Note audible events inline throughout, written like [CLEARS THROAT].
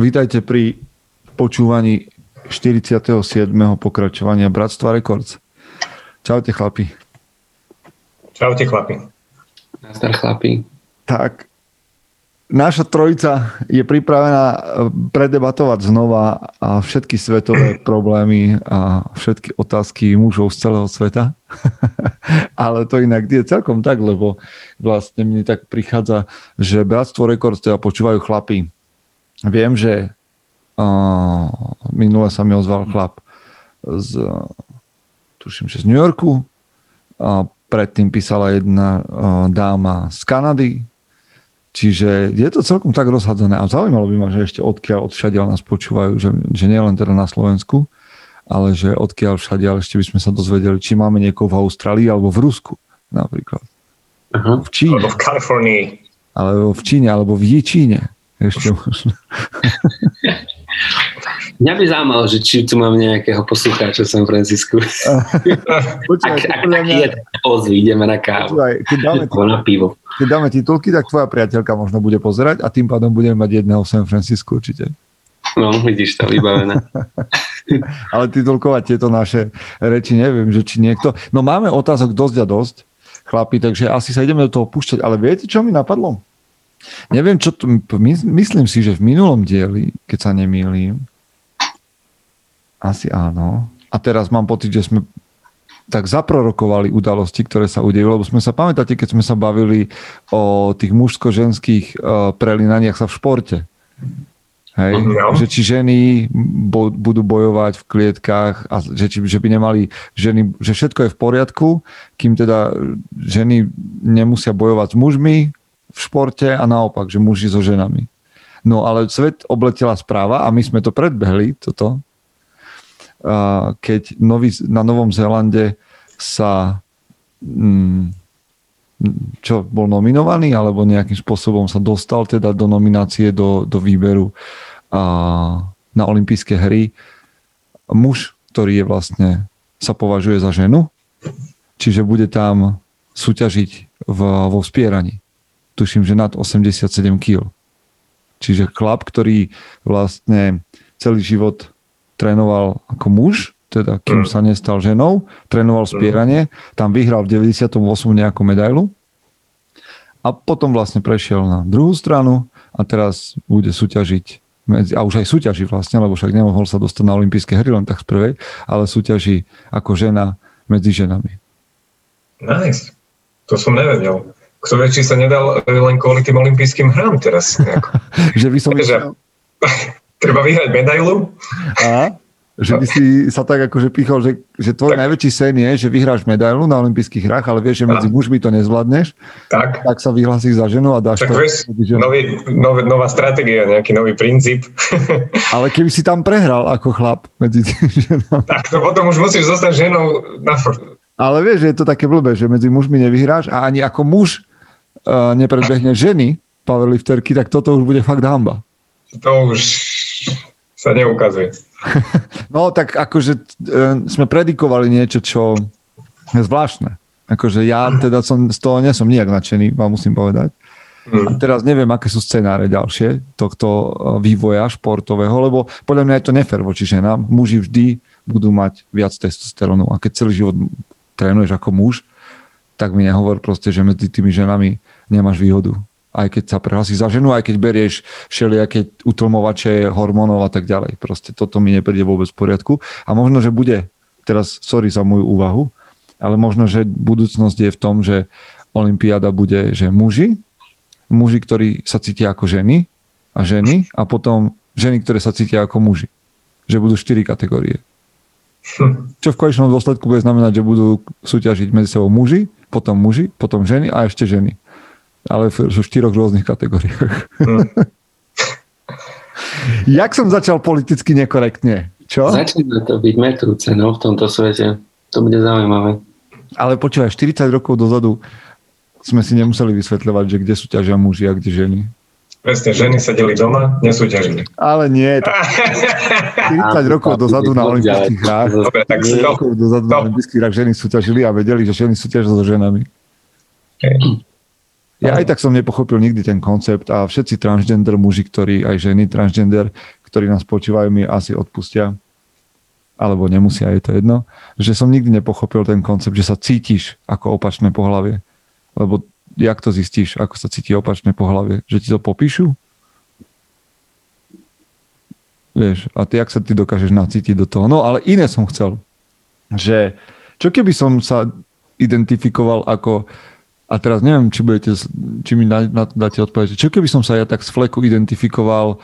Vítajte pri počúvaní 47. pokračovania Bratstva Records. Čaute chlapi. Čaute chlapi. Nazdar chlapi. Tak, naša trojica je pripravená eh, predebatovať znova a všetky svetové [CLEARS THROAT] problémy a všetky otázky mužov z celého sveta. [LAUGHS] Ale to inak je celkom tak, lebo vlastne mne tak prichádza, že Bratstvo Records teda počúvajú chlapi. Viem, že uh, minule sa mi ozval chlap z, tuším, že z New Yorku. A predtým písala jedna uh, dáma z Kanady. Čiže je to celkom tak rozhadzané. A zaujímalo by ma, že ešte odkiaľ, odšadiaľ nás počúvajú, že, že nie len teda na Slovensku, ale že odkiaľ všadiaľ ešte by sme sa dozvedeli, či máme niekoho v Austrálii alebo v Rusku napríklad. Uh-huh. V Číne. Alebo v Kalifornii. Alebo v Číne, alebo v Jičíne. Ešte [LAUGHS] možno. Mňa by zaujímalo, že či tu mám nejakého poslucháča v San Francisku. [LAUGHS] Počúvaj, ak, ak, ak mňa... je, ozvi, ideme na kávu. Počúvaj, keď dáme, na pivo. Keď dáme titulky, tak tvoja priateľka možno bude pozerať a tým pádom budeme mať jedného v San Francisku určite. No, vidíš to, vybavené. [LAUGHS] Ale titulkovať tieto naše reči, neviem, že či niekto... No máme otázok dosť a dosť, chlapi, takže asi sa ideme do toho púšťať. Ale viete, čo mi napadlo? Neviem, čo tu, myslím si, že v minulom dieli, keď sa nemýlim, asi áno. A teraz mám pocit, že sme tak zaprorokovali udalosti, ktoré sa udejú, lebo sme sa, pamätáte, keď sme sa bavili o tých mužsko-ženských uh, prelinaniach sa v športe. Hej? No. Že či ženy bo, budú bojovať v klietkách a že, či, že by nemali ženy, že všetko je v poriadku, kým teda ženy nemusia bojovať s mužmi, v športe a naopak, že muži so ženami. No ale svet obletela správa a my sme to predbehli, toto, keď nový, na Novom Zélande sa mm, čo bol nominovaný alebo nejakým spôsobom sa dostal teda do nominácie do, do výberu na olympijské hry muž, ktorý je vlastne sa považuje za ženu, čiže bude tam súťažiť v, vo vspieraní tuším, že nad 87 kg. Čiže chlap, ktorý vlastne celý život trénoval ako muž, teda kým mm. sa nestal ženou, trénoval mm. spieranie, tam vyhral v 98 nejakú medailu a potom vlastne prešiel na druhú stranu a teraz bude súťažiť medzi, a už aj súťaží vlastne, lebo však nemohol sa dostať na olympijské hry len tak z prvej, ale súťaží ako žena medzi ženami. Nice. To som nevedel kto vie, či sa nedal e, len kvôli tým olympijským hrám teraz. [LAUGHS] že by som Takže, [LAUGHS] treba vyhrať medailu. A? Že by si sa tak akože pichol, že, že tvoj tak. najväčší sen je, že vyhráš medailu na olympijských hrách, ale vieš, že medzi a. mužmi to nezvládneš, tak, tak sa vyhlasíš za ženu a dáš tak to. Vieš, nový, nový, nová stratégia, nejaký nový princíp. [LAUGHS] ale keby si tam prehral ako chlap medzi ženou. Tak to potom už musíš zostať ženou na ale vieš, že je to také blbé, že medzi mužmi nevyhráš a ani ako muž nepredbehne ženy powerlifterky, tak toto už bude fakt hamba. To už sa neukazuje. [LAUGHS] no tak akože uh, sme predikovali niečo, čo je zvláštne. Akože ja teda som, z toho nie som nijak nadšený, vám musím povedať. Mm. A teraz neviem, aké sú scenáre ďalšie tohto e, vývoja športového, lebo podľa mňa je to nefer voči ženám. Muži vždy budú mať viac testosterónu a keď celý život trénuješ ako muž, tak mi nehovor proste, že medzi tými ženami nemáš výhodu. Aj keď sa prehlasíš za ženu, aj keď berieš všelijaké utlmovače hormónov a tak ďalej. Proste toto mi nepríde vôbec v poriadku. A možno, že bude, teraz sorry za moju úvahu, ale možno, že budúcnosť je v tom, že Olympiáda bude, že muži, muži, ktorí sa cítia ako ženy a ženy a potom ženy, ktoré sa cítia ako muži. Že budú štyri kategórie. Hm. Čo v konečnom dôsledku bude znamenať, že budú súťažiť medzi sebou muži, potom muži, potom ženy a ešte ženy ale v, v štyroch rôznych kategóriách. Hmm. [LAUGHS] Jak som začal politicky nekorektne? Čo? Začína to byť metúce no, v tomto svete. To bude zaujímavé. Ale počúvaj, 40 rokov dozadu sme si nemuseli vysvetľovať, že kde sú ťažia muži a kde ženy. Presne, ženy sedeli doma, nesúťažili. Ale nie. [LAUGHS] 40 rokov dozadu na olympijských hrách. Dobre, tak si rokov dozadu na olympijských hrách ženy súťažili a vedeli, že ženy súťažia so ženami. Okay. Ja aj tak som nepochopil nikdy ten koncept a všetci transgender muži, ktorí, aj ženy transgender, ktorí nás počúvajú, mi asi odpustia alebo nemusia, je to jedno, že som nikdy nepochopil ten koncept, že sa cítiš ako opačné pohlavie. Lebo jak to zistíš, ako sa cíti opačné pohlavie? Že ti to popíšu? Vieš, a ty, jak sa ty dokážeš nacítiť do toho? No, ale iné som chcel. Že čo keby som sa identifikoval ako a teraz neviem, či, budete, či mi na, na to dáte odpovedať. Čo keby som sa ja tak z fleku identifikoval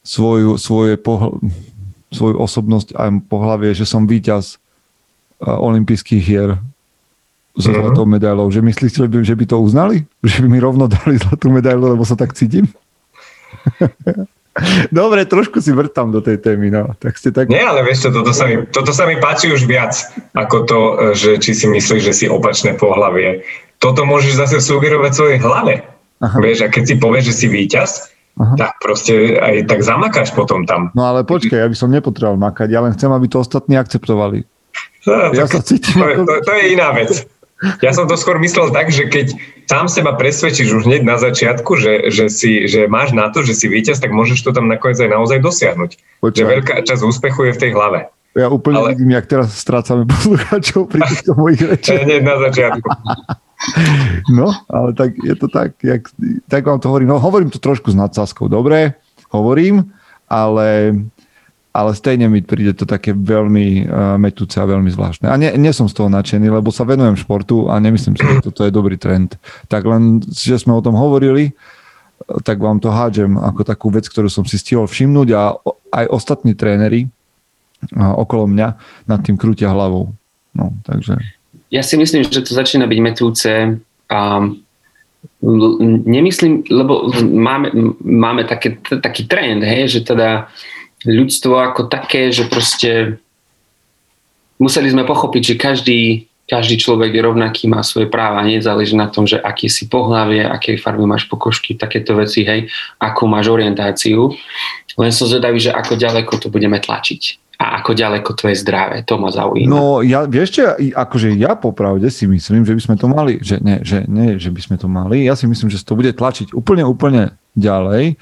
svoju, svoje pohl- svoju osobnosť a pohlavie, že som víťaz olympijských hier s mm-hmm. zlatou medailou. Že myslíte, že by to uznali? Že by mi rovno dali zlatú medailu, lebo sa tak cítim? [LAUGHS] Dobre, trošku si vrtám do tej témy, no. Tak ste tak... Nie, ale vieš čo, toto sa, mi, toto sa mi páči už viac, ako to, že či si myslíš, že si opačné pohlavie toto môžeš zase sugerovať svojej hlave. Aha. Vieš, a keď si povieš, že si víťaz, Aha. tak proste aj tak zamakáš potom tam. No ale počkaj, ja by som nepotreboval makať, ja len chcem, aby to ostatní akceptovali. No, ja sa cítim to, ako... to, to je iná vec. Ja som to skôr myslel tak, že keď sám seba presvedčíš už hneď na začiatku, že, že, si, že máš na to, že si víťaz, tak môžeš to tam nakoniec aj naozaj dosiahnuť. Počkaj. Že veľká časť úspechu je v tej hlave. Ja úplne ale... vidím, jak teraz strácame [LAUGHS] poslucháčov pri týchto mojich rečiach. Hneď na začiatku. [LAUGHS] No, ale tak je to tak, jak, tak vám to hovorím. No, hovorím to trošku s nadsázkou, dobre, hovorím, ale, ale stejne mi príde to také veľmi uh, metúce a veľmi zvláštne. A nie, nie som z toho nadšený, lebo sa venujem športu a nemyslím si, že toto je dobrý trend. Tak len, že sme o tom hovorili, tak vám to hádžem ako takú vec, ktorú som si stihol všimnúť a aj ostatní tréneri okolo mňa nad tým krútia hlavou. No, takže ja si myslím, že to začína byť metúce a nemyslím, lebo máme, máme také, taký trend, hej, že teda ľudstvo ako také, že proste museli sme pochopiť, že každý, každý človek je rovnaký, má svoje práva, nezáleží na tom, že aký si pohlavie, aké farby máš pokožky, takéto veci, hej, akú máš orientáciu. Len som zvedavý, že ako ďaleko to budeme tlačiť a ako ďaleko to je zdravé. To ma zaujíma. No ja, vieš čo, akože ja popravde si myslím, že by sme to mali, že nie, že nie, že by sme to mali, ja si myslím, že to bude tlačiť úplne, úplne ďalej,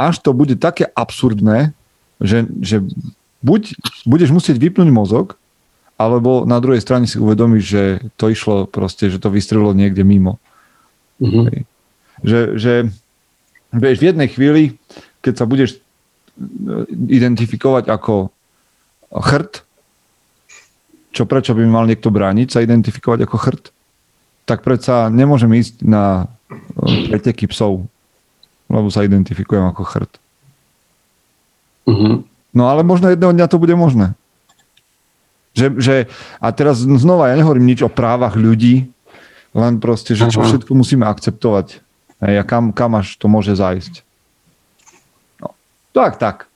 až to bude také absurdné, že, že buď budeš musieť vypnúť mozog, alebo na druhej strane si uvedomíš, že to išlo proste, že to vystrelilo niekde mimo. Mm-hmm. Že, že vieš, v jednej chvíli, keď sa budeš identifikovať ako chrt, čo prečo by mal niekto brániť sa identifikovať ako chrt, tak predsa nemôžem ísť na e, preteky psov, lebo sa identifikujem ako chrt. Uh-huh. No ale možno jedného dňa to bude možné. Že, že, a teraz znova, ja nehovorím nič o právach ľudí, len proste, že čo všetko musíme akceptovať. Hej, a kam, kam až to môže zájsť. No. Tak, tak.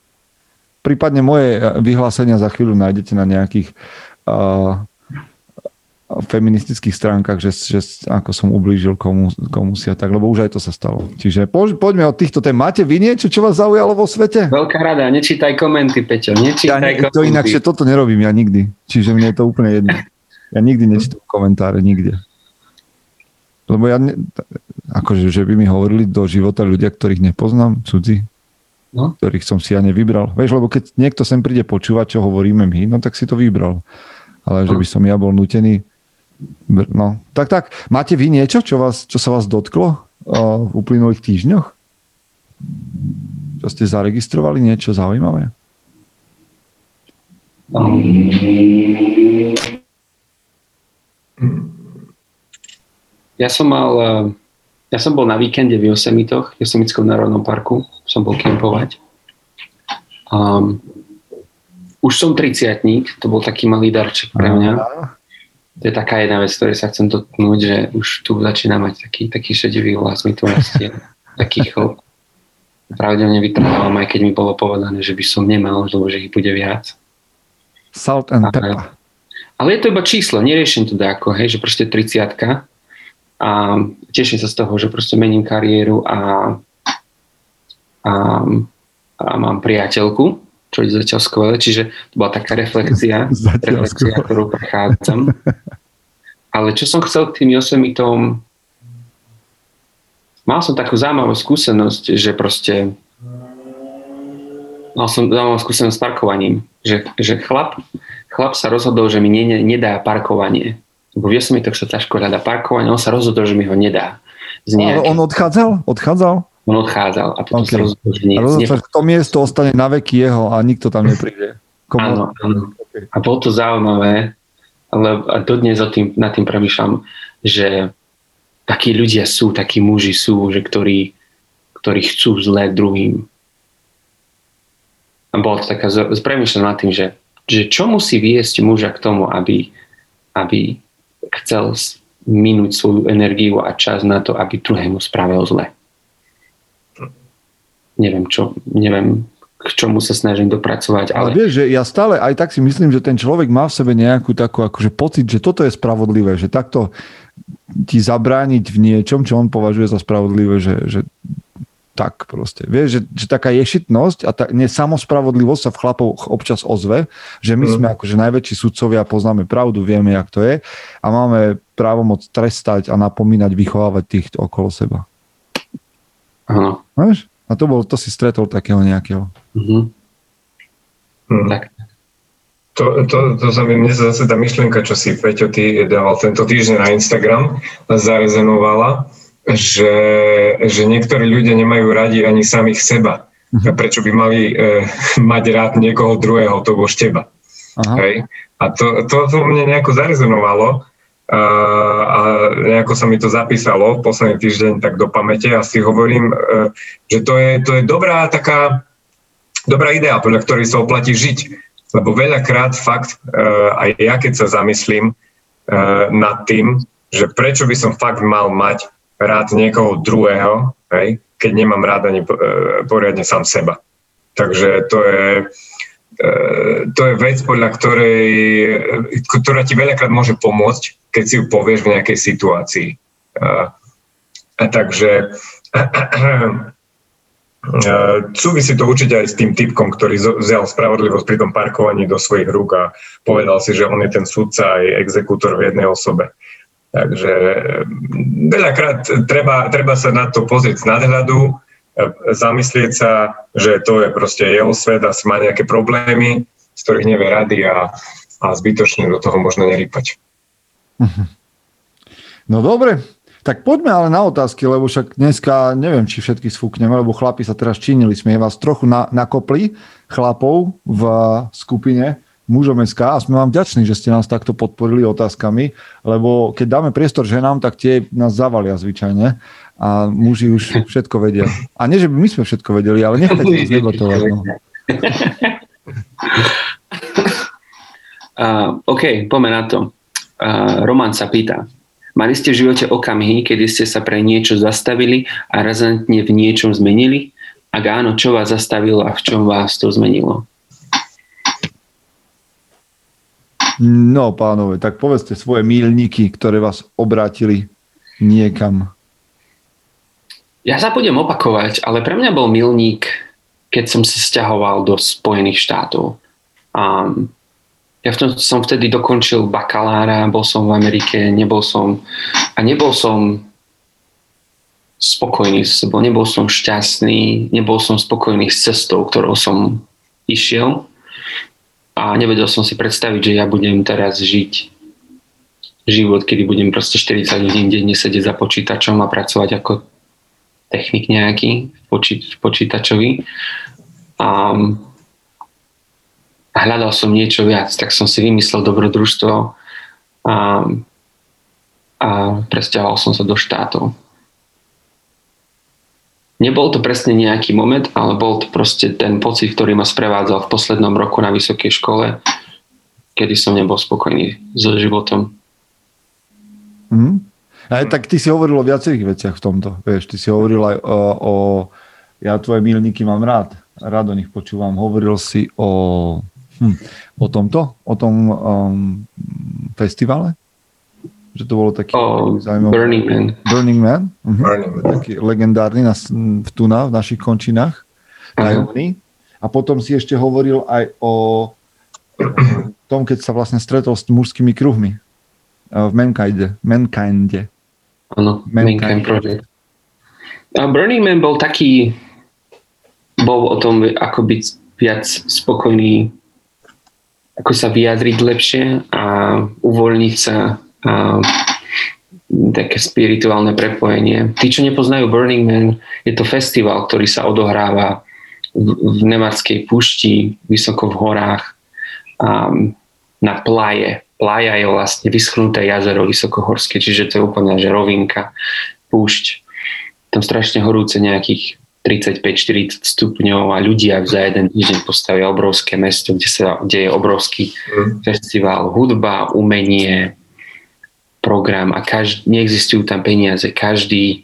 Prípadne moje eh, vyhlásenia za chvíľu nájdete na nejakých uh, feministických stránkach, že, že ako som ublížil komu, komu si a tak, lebo už aj to sa stalo. Čiže po, poďme od týchto tém. Máte vy niečo, čo vás zaujalo vo svete? Veľká rada, nečítaj komenty, Peťo, nečítaj ja, komenty. To inakšie, toto nerobím ja nikdy. Čiže mne je to úplne jedno. Ja nikdy nečítam komentáre, nikde. Lebo ja, ne, akože, že by mi hovorili do života ľudia, ktorých nepoznám, cudzí, no? ktorých som si ja nevybral. Vieš, lebo keď niekto sem príde počúvať, čo hovoríme my, no tak si to vybral. Ale že by som ja bol nutený No, tak, tak. Máte vy niečo, čo, vás, čo sa vás dotklo uh, v uplynulých týždňoch? Čo ste zaregistrovali? Niečo zaujímavé? Ja som mal ja som bol na víkende v Yosemitoch, v Yosemitskom národnom parku, som bol kempovať. Um, už som triciatník, to bol taký malý darček pre mňa. To je taká jedna vec, ktorej sa chcem dotknúť, že už tu začína mať taký, taký šedivý vlas, mi tu rastie, [LAUGHS] taký chlop. Pravdepodobne vytrvávam, aj keď mi bolo povedané, že by som nemal, lebo že ich bude viac. Salt and pepper. Ale je to iba číslo, neriešim to ako, hej, že proste 30 a teším sa z toho, že proste mením kariéru a, a, a mám priateľku, čo je zatiaľ skvelé, čiže to bola taká reflexia, [LAUGHS] reflexia ktorú prechádzam. Ale čo som chcel k tým Yosemitom mal som takú zaujímavú skúsenosť, že proste mal som zaujímavú skúsenosť s parkovaním, že, že chlap, chlap sa rozhodol, že mi ne, nedá parkovanie. Lebo v Yosemitoch sa ťažko hľadá parkovanie, on sa rozhodol, že mi ho nedá. Z Ale on odchádzal? Odchádzal? On odchádzal a potom okay. sa rozhodol. Rozhodol to miesto ostane na veky jeho a nikto tam nepríde. Áno, áno. Okay. A bolo to zaujímavé, ale a dodnes o tým, nad tým premyšľam, že takí ľudia sú, takí muži sú, že ktorí, ktorí chcú zlé druhým. A bolo to taká, premyšľam nad tým, že, že čo musí viesť muža k tomu, aby, aby chcel minúť svoju energiu a čas na to, aby druhému spravil zle. Neviem, čo, neviem, k čomu sa snažím dopracovať. Ale... ale vieš, že ja stále aj tak si myslím, že ten človek má v sebe nejakú takú akože pocit, že toto je spravodlivé, že takto ti zabrániť v niečom, čo on považuje za spravodlivé, že, že tak proste. Vieš, že, že taká ješitnosť a tá nesamospravodlivosť sa v chlapov občas ozve, že my mm. sme akože najväčší sudcovia, poznáme pravdu, vieme, jak to je a máme právomoc trestať a napomínať, vychovávať tých okolo seba. Áno. Vieš? A to bol, to si stretol takého nejakého. Mm-hmm. Mm. Tak. To, to, to sa mi, mne zase tá myšlienka, čo si Peťo ty dával tento týždeň na Instagram, zarezenovala že, že niektorí ľudia nemajú radi ani samých seba. Uh-huh. Prečo by mali e, mať rád niekoho druhého, to už teba. Uh-huh. Hej? A to, to, to mne nejako zarezonovalo a, nejako sa mi to zapísalo v posledný týždeň tak do pamäte a si hovorím, e, že to je, to je dobrá taká dobrá idea, podľa ktorej sa oplatí žiť. Lebo veľakrát fakt, e, aj ja keď sa zamyslím e, nad tým, že prečo by som fakt mal mať rád niekoho druhého, hej, keď nemám rád ani poriadne sám seba. Takže to je, to je vec, podľa ktorej, ktorá ti veľakrát môže pomôcť, keď si ju povieš v nejakej situácii. A, a takže súvisí to určite aj s tým typkom, ktorý vzal spravodlivosť pri tom parkovaní do svojich rúk a povedal si, že on je ten sudca aj exekútor v jednej osobe. Takže veľakrát treba, treba sa na to pozrieť z nadhľadu, zamyslieť sa, že to je proste jeho svet a má nejaké problémy, z ktorých nevie rady a, a zbytočne do toho možno nerýpať. Mhm. No dobre, tak poďme ale na otázky, lebo však dneska neviem, či všetky sfúkneme, lebo chlapi sa teraz činili. Sme vás trochu na, nakopli, chlapov v skupine mužom SK a sme vám vďační, že ste nás takto podporili otázkami, lebo keď dáme priestor ženám, tak tie nás zavalia zvyčajne a muži už všetko vedia. A nie, že by my sme všetko vedeli, ale nechajte nás debatovať. No. Uh, [LAUGHS] OK, poďme na to. Uh, Roman sa pýta, mali ste v živote okamihy, kedy ste sa pre niečo zastavili a razantne v niečom zmenili? Ak áno, čo vás zastavilo a v čom vás to zmenilo? No, pánové, tak povedzte svoje mílniky, ktoré vás obrátili niekam. Ja sa budem opakovať, ale pre mňa bol milník, keď som sa stiahoval do Spojených štátov. Um, ja v tom, som vtedy dokončil bakalára, bol som v Amerike, nebol som a nebol som spokojný s sebou, nebol som šťastný, nebol som spokojný s cestou, ktorou som išiel a nevedel som si predstaviť, že ja budem teraz žiť život, kedy budem proste 40 hodín denne sedieť za počítačom a pracovať ako technik nejaký v, počí, v počítačovi. A, a hľadal som niečo viac, tak som si vymyslel dobrodružstvo a, a presťahoval som sa do štátov. Nebol to presne nejaký moment, ale bol to proste ten pocit, ktorý ma sprevádzal v poslednom roku na vysokej škole, kedy som nebol spokojný so životom. Mm. Aj, tak ty si hovoril o viacerých veciach v tomto. Vieš, ty si hovoril aj o, o ja tvoje milníky mám rád, rád o nich počúvam. Hovoril si o, hm, o tomto, o tom um, festivale? že to bolo taký oh, zaujímavý. Burning Man. Burning Man. Uh-huh. Burning Man. Taký legendárny na, v Tuna, v našich končinách. Uh-huh. A potom si ešte hovoril aj o, o tom, keď sa vlastne stretol s mužskými kruhmi v Mankinde. Mankinde. Áno, Mankind Project. A Burning Man bol taký, bol o tom, ako byť viac spokojný, ako sa vyjadriť lepšie a uvoľniť sa a také spirituálne prepojenie. Tí, čo nepoznajú Burning Man, je to festival, ktorý sa odohráva v, v Nemarskej pušti, vysoko v horách, um, na plaje. Plaja je vlastne vyschnuté jazero vysokohorské, čiže to je úplne že rovinka, púšť. Tam strašne horúce nejakých 35-40 stupňov a ľudia za jeden týždeň postavia obrovské mesto, kde, sa, kde je obrovský mm. festival, hudba, umenie, program a každý, neexistujú tam peniaze. Každý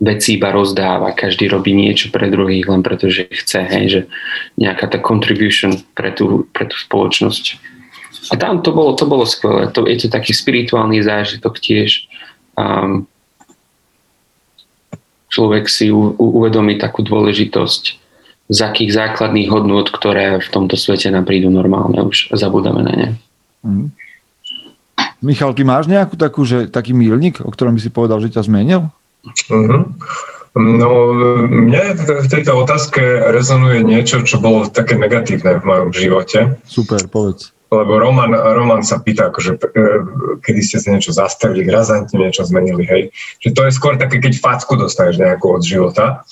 veci iba rozdáva, každý robí niečo pre druhých len preto, že chce, hej, že nejaká tá contribution pre tú, pre tú spoločnosť. A tam to bolo, to bolo skvelé. To, je to taký spirituálny zážitok tiež. Um, človek si u, uvedomí takú dôležitosť z akých základných hodnôt, ktoré v tomto svete nám prídu normálne, už zabudáme na ne. Mm. Michal, ty máš nejakú takú, že taký milník, o ktorom by si povedal, že ťa zmenil? Mm-hmm. No, mne v tejto otázke rezonuje niečo, čo bolo také negatívne v mojom živote. Super, povedz lebo Roman, Roman sa pýta, akože, e, kedy ste sa niečo zastavili, razantne niečo zmenili, hej. Že to je skôr také, keď facku dostaneš nejakú od života.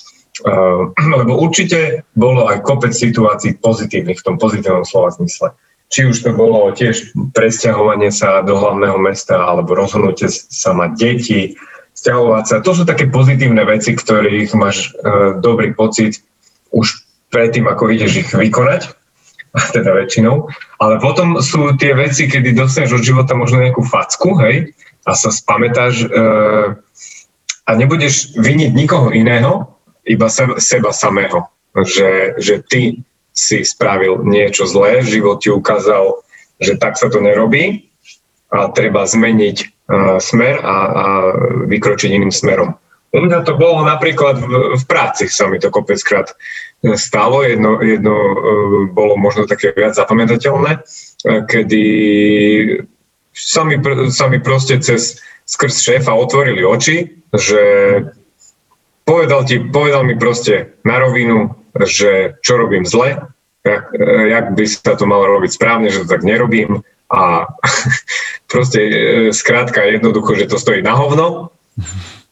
Uh, lebo určite bolo aj kopec situácií pozitívnych v tom pozitívnom slova zmysle. Či už to bolo tiež presťahovanie sa do hlavného mesta, alebo rozhodnutie sa mať deti, stiahovať sa. To sú také pozitívne veci, ktorých máš uh, dobrý pocit už predtým, ako ideš ich vykonať [LAUGHS] teda väčšinou. Ale potom sú tie veci, kedy dostaneš od života možno nejakú facku, hej, a sa spamätáš e, a nebudeš viniť nikoho iného, iba seba, seba samého. Že, že ty si spravil niečo zlé, život ti ukázal, že tak sa to nerobí a treba zmeniť e, smer a, a vykročiť iným smerom. U mňa to bolo napríklad v, v práci, sa mi to kopeckrát stalo. Jedno, jedno e, bolo možno také viac zapamätateľné, e, kedy sa mi, sa mi proste cez skrz šéfa otvorili oči, že povedal, ti, povedal mi proste na rovinu, že čo robím zle, jak, e, jak by sa to malo robiť správne, že to tak nerobím a [LAUGHS] proste skrátka jednoducho, že to stojí na hovno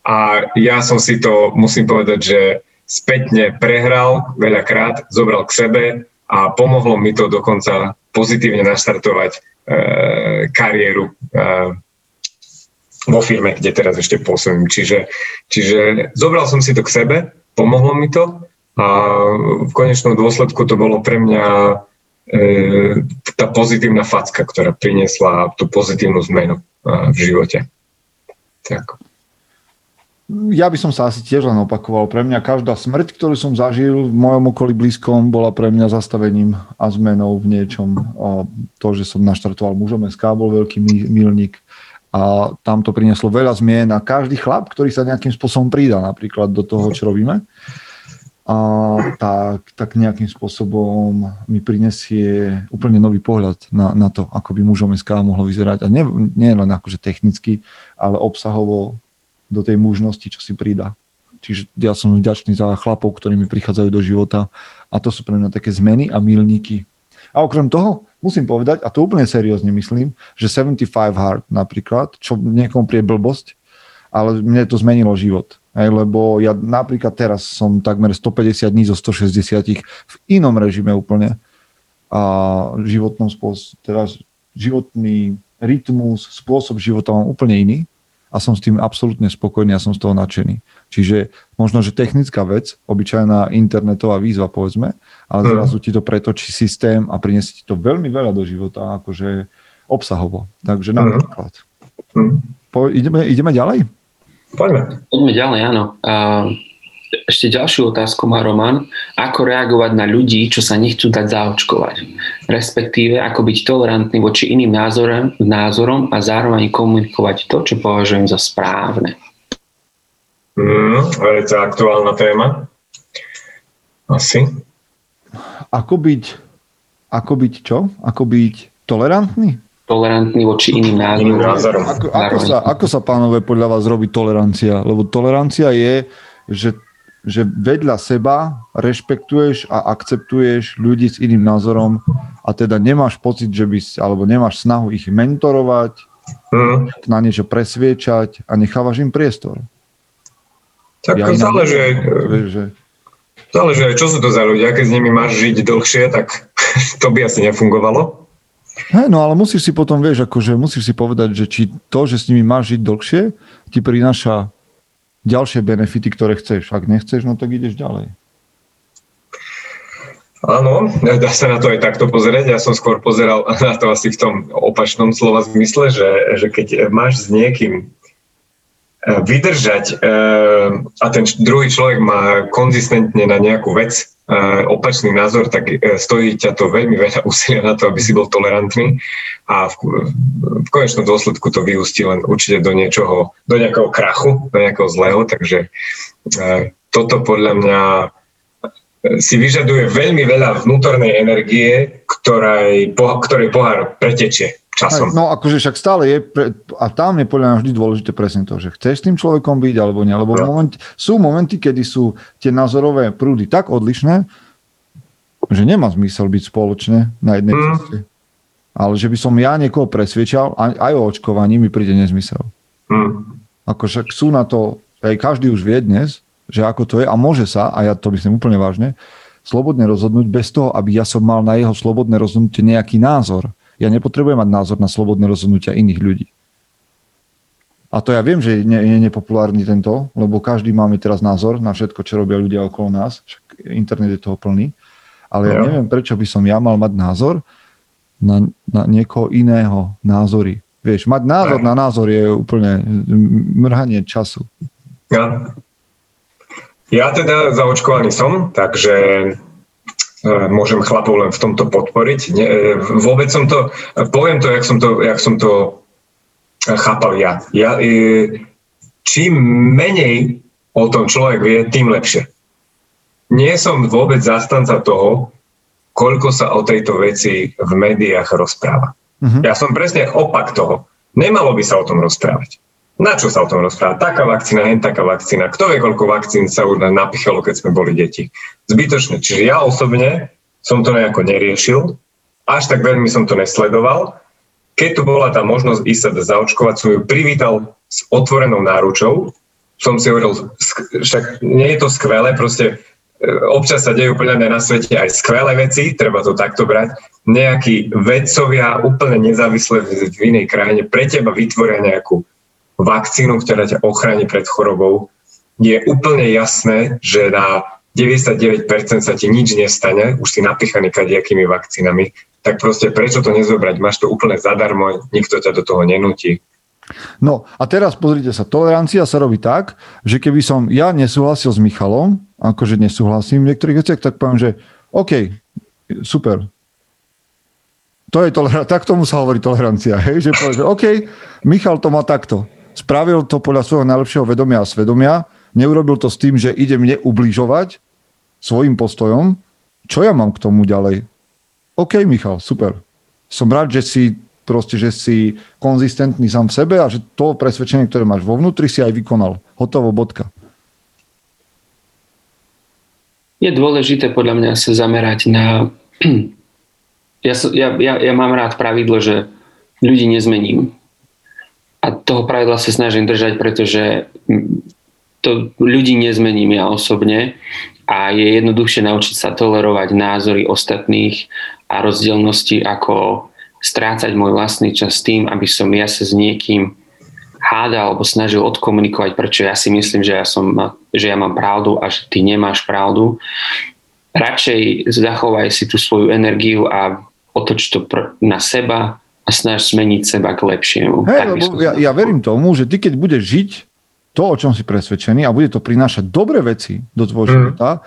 a ja som si to, musím povedať, že spätne prehral veľakrát, zobral k sebe a pomohlo mi to dokonca pozitívne naštartovať e, kariéru e, vo firme, kde teraz ešte pôsobím. Čiže, čiže zobral som si to k sebe, pomohlo mi to a v konečnom dôsledku to bolo pre mňa e, tá pozitívna facka, ktorá priniesla tú pozitívnu zmenu e, v živote. Tak. Ja by som sa asi tiež len opakoval. Pre mňa každá smrť, ktorú som zažil v mojom okolí blízkom, bola pre mňa zastavením a zmenou v niečom. A to, že som naštartoval mužom SK, bol veľký milník a tam to prinieslo veľa zmien a každý chlap, ktorý sa nejakým spôsobom pridá napríklad do toho, čo robíme, a tak, tak nejakým spôsobom mi prinesie úplne nový pohľad na, na to, ako by mužom SK mohlo vyzerať. A nie, nie len akože technicky, ale obsahovo do tej mužnosti, čo si pridá. Čiže ja som vďačný za chlapov, ktorí mi prichádzajú do života a to sú pre mňa také zmeny a milníky. A okrem toho musím povedať, a to úplne seriózne myslím, že 75 Hard napríklad, čo niekomu prie blbosť, ale mne to zmenilo život. Hej, lebo ja napríklad teraz som takmer 150 dní zo 160 v inom režime úplne a životnom spôsob, teda životný rytmus, spôsob života mám úplne iný a som s tým absolútne spokojný a som z toho nadšený. Čiže možno, že technická vec, obyčajná internetová výzva, povedzme, ale mhm. zrazu ti to pretočí systém a priniesie ti to veľmi veľa do života, akože obsahovo. Takže napríklad. Mm. Po, ideme, ideme ďalej? Poďme. Poďme ďalej, áno. Uh, ešte ďalšiu otázku má Roman. Ako reagovať na ľudí, čo sa nechcú dať zaočkovať? Respektíve, ako byť tolerantný voči iným názorom, názorom a zároveň komunikovať to, čo považujem za správne. Mm, to aktuálna téma. Asi. Ako byť, ako byť čo? Ako byť tolerantný? Tolerantný voči iným názorom. Ako, ako, sa, ako sa, pánové, podľa vás robí tolerancia? Lebo tolerancia je že, že vedľa seba rešpektuješ a akceptuješ ľudí s iným názorom a teda nemáš pocit, že by, alebo nemáš snahu ich mentorovať, mm. na niečo presviečať a nechávaš im priestor. Tak ja záleží aj, že... záleží aj, čo sú to za ľudia. Keď s nimi máš žiť dlhšie, tak [LAUGHS] to by asi nefungovalo. Hej, no ale musíš si potom, vieš, akože musíš si povedať, že či to, že s nimi máš žiť dlhšie, ti prináša ďalšie benefity, ktoré chceš. Ak nechceš, no tak ideš ďalej. Áno, dá sa na to aj takto pozrieť. Ja som skôr pozeral [LAUGHS] na to asi v tom opačnom slova zmysle, že, že keď máš s niekým eh, vydržať eh, a ten druhý človek má konzistentne na nejakú vec opačný názor, tak e, stojí ťa to veľmi veľa [LAUGHS] úsilia na to, aby si bol tolerantný a v, v konečnom dôsledku to vyústi len určite do niečoho, do nejakého krachu, do nejakého zlého, takže e, toto podľa mňa si vyžaduje veľmi veľa vnútornej energie, ktorej, ktorej pohár pretečie časom. No akože však stále je, pre, a tam je podľa mňa vždy dôležité presne to, že chceš s tým človekom byť alebo nie, lebo no. moment, sú momenty, kedy sú tie názorové prúdy tak odlišné, že nemá zmysel byť spoločne na jednej mm. ceste. Ale že by som ja niekoho presviečal, aj o očkovaní mi príde nezmysel. Mm. Akože sú na to, aj každý už vie dnes, že ako to je a môže sa, a ja to myslím úplne vážne, slobodne rozhodnúť bez toho, aby ja som mal na jeho slobodné rozhodnutie nejaký názor. Ja nepotrebujem mať názor na slobodné rozhodnutia iných ľudí. A to ja viem, že je nepopulárny tento, lebo každý máme teraz názor na všetko, čo robia ľudia okolo nás. Však internet je toho plný. Ale ja neviem, prečo by som ja mal mať názor na, na niekoho iného názory. Vieš, mať názor na názor je úplne mrhanie času. Ja. Ja teda zaočkovaný som, takže môžem chlapov len v tomto podporiť. Nie, e, vôbec som to, poviem to, jak som to, jak som to chápal ja. ja čím menej o tom človek vie, tým lepšie. Nie som vôbec zastanca toho, koľko sa o tejto veci v médiách rozpráva. Uh-huh. Ja som presne opak toho. Nemalo by sa o tom rozprávať. Na čo sa o tom rozpráva? Taká vakcína, hen taká vakcína. Kto vie, koľko vakcín sa už napichalo, keď sme boli deti? Zbytočne. Čiže ja osobne som to nejako neriešil, až tak veľmi som to nesledoval. Keď tu bola tá možnosť ísť sa zaočkovať, som ju privítal s otvorenou náručou. Som si hovoril, však nie je to skvelé, proste e, občas sa dejú úplne na svete aj skvelé veci, treba to takto brať. Nejakí vedcovia úplne nezávisle v inej krajine pre teba vytvoria nejakú vakcínu, ktorá ťa ochráni pred chorobou, je úplne jasné, že na 99% sa ti nič nestane, už si napichaný kadejakými vakcínami, tak proste prečo to nezobrať? Máš to úplne zadarmo, nikto ťa do toho nenúti. No a teraz pozrite sa, tolerancia sa robí tak, že keby som ja nesúhlasil s Michalom, akože nesúhlasím v niektorých veciach, tak poviem, že OK, super. To je tolerancia, tak tomu sa hovorí tolerancia, hej? že poviem, že OK, Michal to má takto spravil to podľa svojho najlepšieho vedomia a svedomia, neurobil to s tým, že ide mne ubližovať svojim postojom. Čo ja mám k tomu ďalej? OK, Michal, super. Som rád, že si proste, že si konzistentný sám v sebe a že to presvedčenie, ktoré máš vo vnútri, si aj vykonal. Hotovo, bodka. Je dôležité podľa mňa sa zamerať na... [CLEARS THROAT] Ja, ja, ja, ja mám rád pravidlo, že ľudí nezmením a toho pravidla sa snažím držať, pretože to ľudí nezmením ja osobne a je jednoduchšie naučiť sa tolerovať názory ostatných a rozdielnosti, ako strácať môj vlastný čas tým, aby som ja sa s niekým hádal alebo snažil odkomunikovať, prečo ja si myslím, že ja, som, že ja mám pravdu a že ty nemáš pravdu. Radšej zachovaj si tú svoju energiu a otoč to na seba a snaž zmeniť seba k lepšiemu. Hey, lebo ja, ja verím tomu, že ty keď budeš žiť to, o čom si presvedčený a bude to prinášať dobré veci do tvojho mm. života,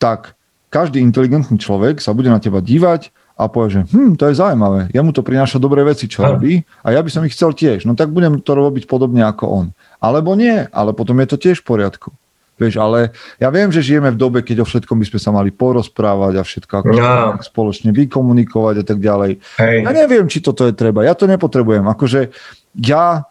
tak každý inteligentný človek sa bude na teba dívať a povie, že hm, to je zaujímavé, jemu to prináša dobré veci, čo mm. robí a ja by som ich chcel tiež, no tak budem to robiť podobne ako on. Alebo nie, ale potom je to tiež v poriadku. Vieš, ale ja viem, že žijeme v dobe, keď o všetkom by sme sa mali porozprávať a všetko ako no. spoločne vykomunikovať a tak ďalej. Hej. Ja neviem, či toto je treba. Ja to nepotrebujem. Akože ja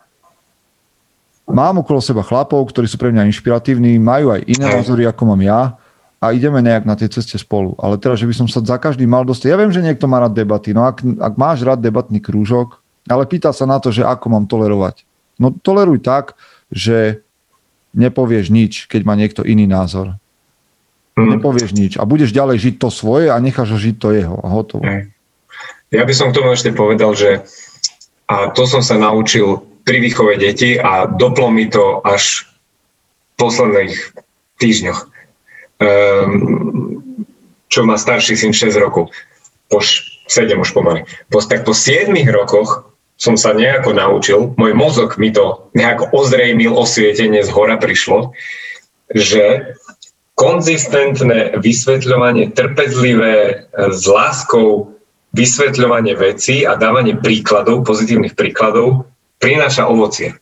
mám okolo seba chlapov, ktorí sú pre mňa inšpiratívni, majú aj iné názory, ako mám ja a ideme nejak na tej ceste spolu. Ale teraz, že by som sa za každý mal dostať, ja viem, že niekto má rád debaty, no ak, ak máš rád debatný krúžok, ale pýta sa na to, že ako mám tolerovať. No toleruj tak, že nepovieš nič, keď má niekto iný názor. Hmm. Nepovieš nič a budeš ďalej žiť to svoje a necháš ho žiť to jeho a hotovo. Ja by som k tomu ešte povedal, že a to som sa naučil pri výchove detí a doplo mi to až v posledných týždňoch. Um, čo má starší syn 6 rokov, po 7 už pomaly. Po, tak po 7 rokoch som sa nejako naučil, môj mozog mi to nejako ozrejmil, osvietenie z hora prišlo, že konzistentné vysvetľovanie, trpezlivé, s láskou vysvetľovanie vecí a dávanie príkladov, pozitívnych príkladov prináša ovocie.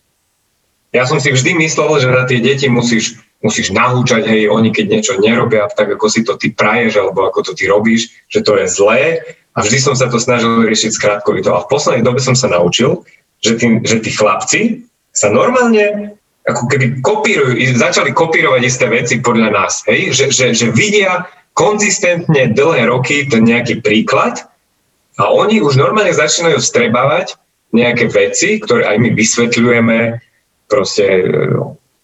Ja som si vždy myslel, že na tie deti musíš, musíš nahúčať, hej, oni keď niečo nerobia tak, ako si to ty praješ, alebo ako to ty robíš, že to je zlé. A vždy som sa to snažil riešiť skrátkovito. A v poslednej dobe som sa naučil, že tí, že tí chlapci sa normálne ako keby kopírujú, začali kopírovať isté veci podľa nás. Hej? Že, že, že vidia konzistentne dlhé roky ten nejaký príklad a oni už normálne začínajú strebávať nejaké veci, ktoré aj my vysvetľujeme, proste e,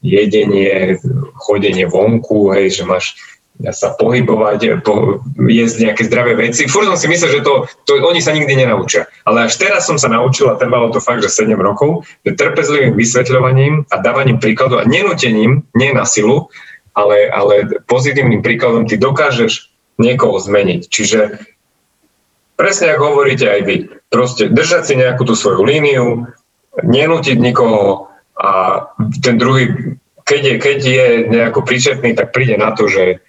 jedenie, chodenie vonku, hej, že máš sa pohybovať, po, jesť nejaké zdravé veci. Fúr som si myslel, že to, to oni sa nikdy nenaučia. Ale až teraz som sa naučil, a trvalo to fakt, že 7 rokov, že trpezlivým vysvetľovaním a dávaním príkladov a nenútením, nie na silu, ale, ale pozitívnym príkladom ty dokážeš niekoho zmeniť. Čiže presne ako hovoríte aj vy, proste držať si nejakú tú svoju líniu, nenútiť nikoho a ten druhý, keď je, keď je nejako príčetný, tak príde na to, že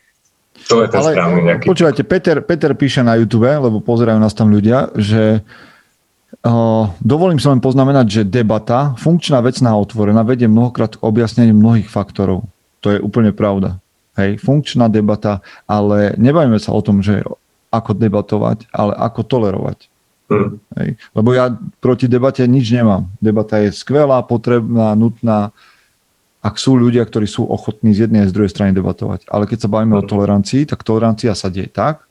to je ten Ale, správny nejaký. Počúvajte, Peter, Peter píše na YouTube, lebo pozerajú nás tam ľudia, že uh, dovolím sa len poznamenať, že debata, funkčná vecná otvorená, vedie mnohokrát k objasneniu mnohých faktorov. To je úplne pravda. Hej, funkčná debata, ale nebajme sa o tom, že ako debatovať, ale ako tolerovať. Hmm. Hej. Lebo ja proti debate nič nemám. Debata je skvelá, potrebná, nutná, ak sú ľudia, ktorí sú ochotní z jednej a z druhej strany debatovať. Ale keď sa bavíme hmm. o tolerancii, tak tolerancia sa deje tak,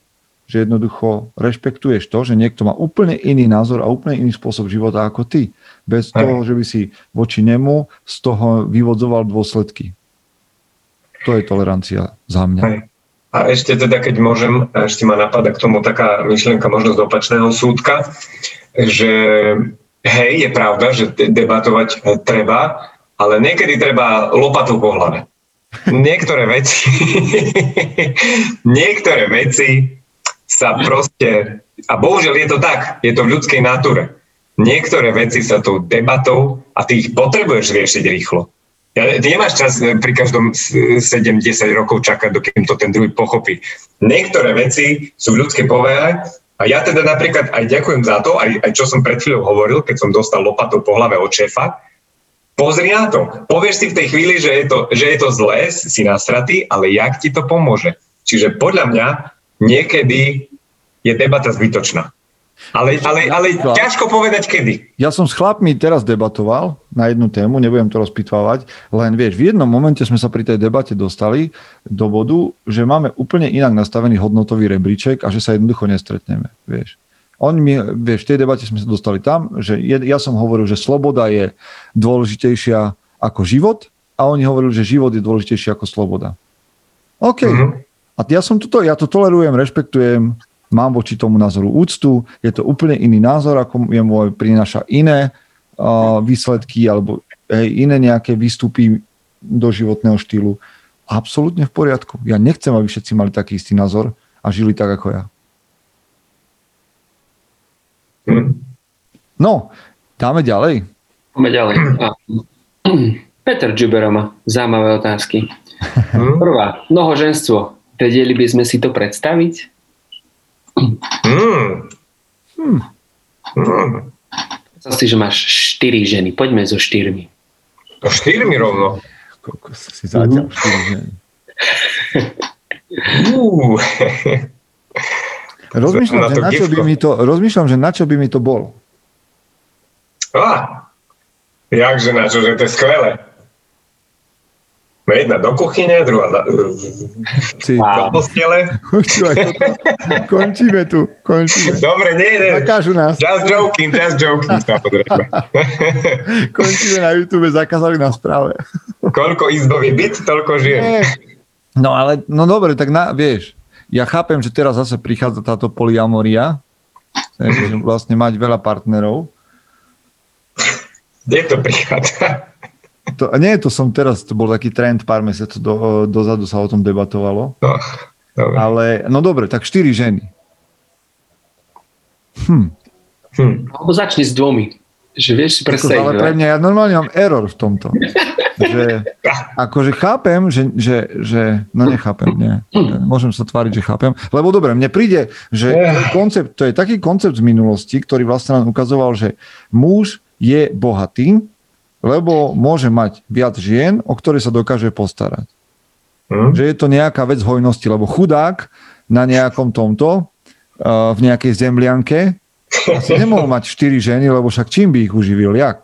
že jednoducho rešpektuješ to, že niekto má úplne iný názor a úplne iný spôsob života ako ty. Bez Hej. toho, že by si voči nemu z toho vyvodzoval dôsledky. To je tolerancia za mňa. Hej. A ešte teda, keď môžem, ešte ma napadá k tomu taká myšlienka možno z opačného súdka, že hej, je pravda, že debatovať e, treba, ale niekedy treba lopatou po hlave. Niektoré veci, [LAUGHS] niektoré veci sa proste, a bohužiaľ je to tak, je to v ľudskej náture. Niektoré veci sa tou debatou a ty ich potrebuješ riešiť rýchlo. Ja, ty nemáš čas eh, pri každom 7-10 rokov čakať, dokým to ten druhý pochopí. Niektoré veci sú v ľudskej povahe a ja teda napríklad aj ďakujem za to, aj, aj čo som pred chvíľou hovoril, keď som dostal lopatou po hlave od šéfa, pozri na to. Povieš si v tej chvíli, že je to, že je to zlé, si nasratý, ale jak ti to pomôže? Čiže podľa mňa niekedy je debata zbytočná. Ale, ale, ale ťažko povedať kedy. Ja som s chlapmi teraz debatoval na jednu tému, nebudem to rozpitvávať, len vieš, v jednom momente sme sa pri tej debate dostali do bodu, že máme úplne inak nastavený hodnotový rebríček a že sa jednoducho nestretneme, vieš. On mi, vieš, v tej debate sme sa dostali tam, že ja som hovoril, že sloboda je dôležitejšia ako život a oni hovorili, že život je dôležitejší ako sloboda. OK. Mm-hmm. A ja som toto, ja to tolerujem, rešpektujem, mám voči tomu názoru úctu, je to úplne iný názor, ako je môj, prináša iné uh, výsledky alebo hej, iné nejaké výstupy do životného štýlu. Absolútne v poriadku. Ja nechcem, aby všetci mali taký istý názor a žili tak ako ja. No, dáme ďalej. Dáme ďalej. [CLEARS THROAT] Peter Džuberoma, zaujímavé otázky. [LAUGHS] Prvá, mnohoženstvo. Vedeli by sme si to predstaviť? Hmm. Hmm. Hmm. si, že máš 4 ženy. Poďme so štyrmi. So štyrmi rovno? Koľko si zatiaľ uh. 4 ženy. Uh. Rozmýšľam, že na čo by mi to, rozmýšľam, že na čo by mi to bolo. Á, jakže na čo, že to je skvelé. Jedna do kuchyne, druhá na, si, do postele. končíme tu, končíme. Dobre, nie, nie. Zakážu nás. Just joking, just joking. končíme na YouTube, zakázali nás práve. Koľko izbový byt, toľko žien. No ale, no dobre, tak na, vieš, ja chápem, že teraz zase prichádza táto polyamoria, že vlastne mať veľa partnerov. Kde to prichádza? To, nie, to som teraz, to bol taký trend, pár mesiacov do, dozadu sa o tom debatovalo. No, dobre. Ale, no dobre, tak štyri ženy. Hm. Hm. Alebo začni s dvomi. Že vieš si predstaviť. Ale pre mňa, ja normálne mám error v tomto. že, akože chápem, že, že, že no nechápem, nie. Môžem sa tváriť, že chápem. Lebo dobre, mne príde, že koncept, to je taký koncept z minulosti, ktorý vlastne nám ukazoval, že muž je bohatý, lebo môže mať viac žien, o ktoré sa dokáže postarať. Hmm. Že je to nejaká vec hojnosti, lebo chudák na nejakom tomto, uh, v nejakej zemlianke, asi nemohol mať 4 ženy, lebo však čím by ich uživil, jak?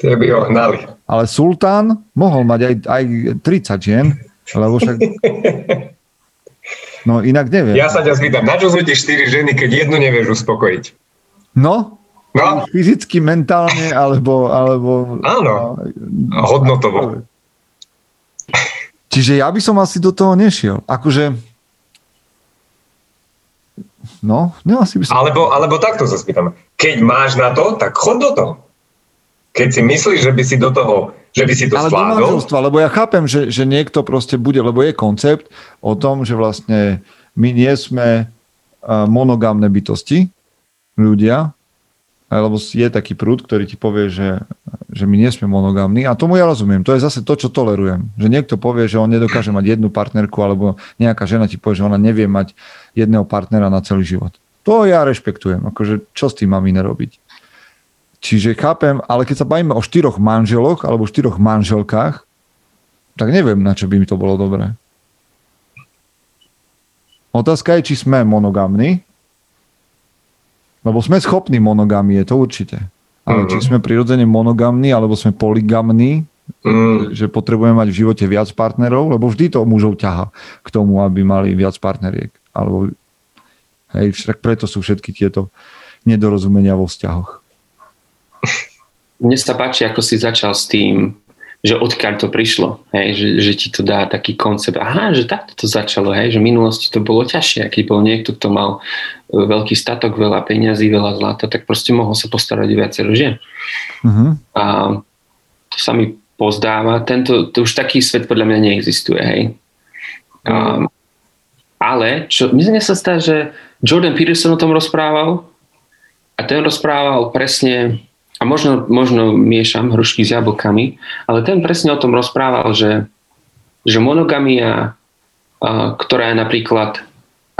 Tie by ho hnali. Ale sultán mohol mať aj, aj 30 žien, lebo však... [LAUGHS] No inak neviem. Ja sa ťa spýtam, na čo sú ti 4 ženy, keď jednu nevieš uspokojiť? No, no? fyzicky, mentálne, alebo... alebo Áno, no, hodnotovo. Čiže ja by som asi do toho nešiel. Akože No, no asi by som... Alebo, alebo takto sa spýtam. Keď máš na to, tak chod do toho. Keď si myslíš, že by si do toho, že by si to Ale zvládol... do lebo ja chápem, že, že niekto proste bude, lebo je koncept o tom, že vlastne my nie sme monogámne bytosti, ľudia, lebo je taký prúd, ktorý ti povie, že, že my nie sme monogamní a tomu ja rozumiem. To je zase to, čo tolerujem. Že niekto povie, že on nedokáže mať jednu partnerku alebo nejaká žena ti povie, že ona nevie mať jedného partnera na celý život. To ja rešpektujem. Akože čo s tým mám iné robiť? Čiže chápem, ale keď sa bavíme o štyroch manželoch alebo štyroch manželkách, tak neviem, na čo by mi to bolo dobré. Otázka je, či sme monogamní, lebo sme schopní monogamie, to určite. Ale mm-hmm. či sme prirodzene monogamní, alebo sme poligamní, mm. že potrebujeme mať v živote viac partnerov, lebo vždy to mužov ťaha k tomu, aby mali viac partneriek. Alebo, hej, však preto sú všetky tieto nedorozumenia vo vzťahoch. Mne sa páči, ako si začal s tým, že odkiaľ to prišlo, hej, že, že ti to dá taký koncept, aha, že takto to začalo, hej, že v minulosti to bolo ťažšie, aký bol niekto, kto mal veľký statok, veľa peňazí, veľa zlata, tak proste mohol sa postarať o viacero žien. Uh-huh. A to sa mi pozdáva, tento, to už taký svet podľa mňa neexistuje, hej. Uh-huh. A, ale, čo, myslím sa stá, že Jordan Peterson o tom rozprával a ten rozprával presne a možno, možno miešam hrušky s jablkami, ale ten presne o tom rozprával, že, že monogamia, uh, ktorá je napríklad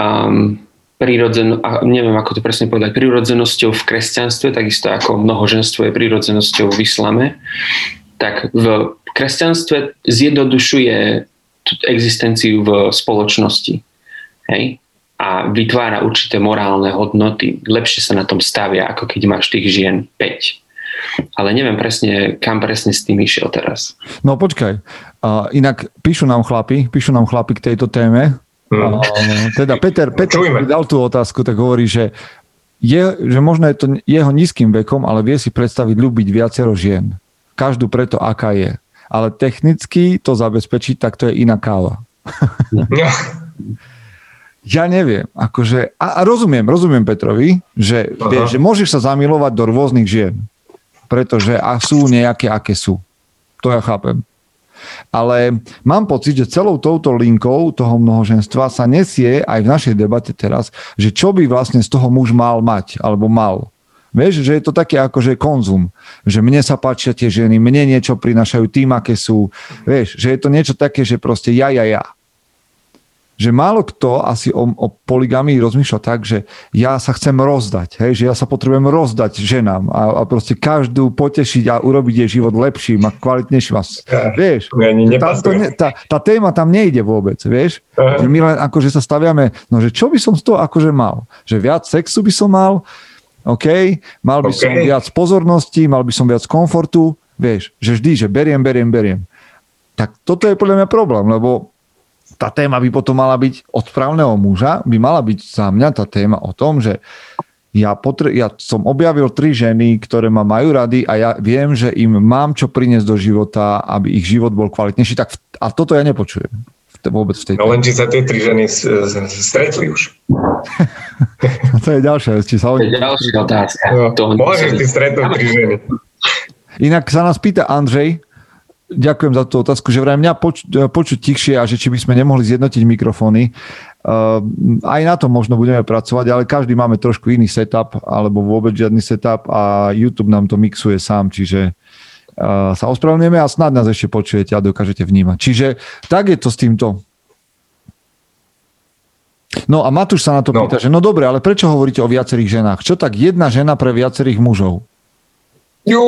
um, prirodzen, neviem ako to presne povedať, prirodzenosťou v kresťanstve, takisto ako mnohoženstvo je prirodzenosťou v islame, tak v kresťanstve zjednodušuje existenciu v spoločnosti. Hej? A vytvára určité morálne hodnoty. Lepšie sa na tom stavia, ako keď máš tých žien 5 ale neviem presne, kam presne s tým išiel teraz. No počkaj, uh, inak píšu nám chlapi, píšu nám chlapi k tejto téme. Hmm. Teda Peter, Peter dal tú otázku, tak hovorí, že je, že možno je to jeho nízkym vekom, ale vie si predstaviť ľúbiť viacero žien. Každú preto, aká je. Ale technicky to zabezpečiť, tak to je iná káva. [LAUGHS] ja neviem, akože, a, a rozumiem, rozumiem Petrovi, že, vie, že môžeš sa zamilovať do rôznych žien pretože a sú nejaké, aké sú. To ja chápem. Ale mám pocit, že celou touto linkou toho mnohoženstva sa nesie aj v našej debate teraz, že čo by vlastne z toho muž mal mať, alebo mal. Vieš, že je to také ako, že konzum. Že mne sa páčia tie ženy, mne niečo prinašajú tým, aké sú. Vieš, že je to niečo také, že proste ja, ja, ja že málo kto asi o, o poligamii rozmýšľa tak, že ja sa chcem rozdať, hej, že ja sa potrebujem rozdať ženám a, a proste každú potešiť a urobiť jej život lepším a kvalitnejším. A, vieš, tá, to tá, tá téma tam nejde vôbec, vieš, že my len akože sa staviame, no že čo by som z toho akože mal? Že viac sexu by som mal, OK, mal by okay. som viac pozornosti, mal by som viac komfortu, vieš, že vždy, že beriem, beriem, beriem. tak toto je podľa mňa problém, lebo tá téma by potom mala byť od správneho muža, by mala byť za mňa tá téma o tom, že ja, potre- ja som objavil tri ženy, ktoré ma majú rady a ja viem, že im mám čo priniesť do života, aby ich život bol kvalitnejší. Tak v- a toto ja nepočujem vôbec v tej No len či sa tie tri ženy stretli už. [LAUGHS] to je ďalšia vec. Či sa To je oni... ďalšia otázka. No, oni môžeš ty stretnúť tri ženy. Inak sa nás pýta Andrej, ďakujem za tú otázku, že vraj mňa poč- počuť tichšie a že či by sme nemohli zjednotiť mikrofóny. Uh, aj na to možno budeme pracovať, ale každý máme trošku iný setup, alebo vôbec žiadny setup a YouTube nám to mixuje sám, čiže uh, sa ospravedlňujeme a snad nás ešte počujete a dokážete vnímať. Čiže tak je to s týmto. No a Matúš sa na to No. pýta, že no dobre, ale prečo hovoríte o viacerých ženách? Čo tak jedna žena pre viacerých mužov? Jú,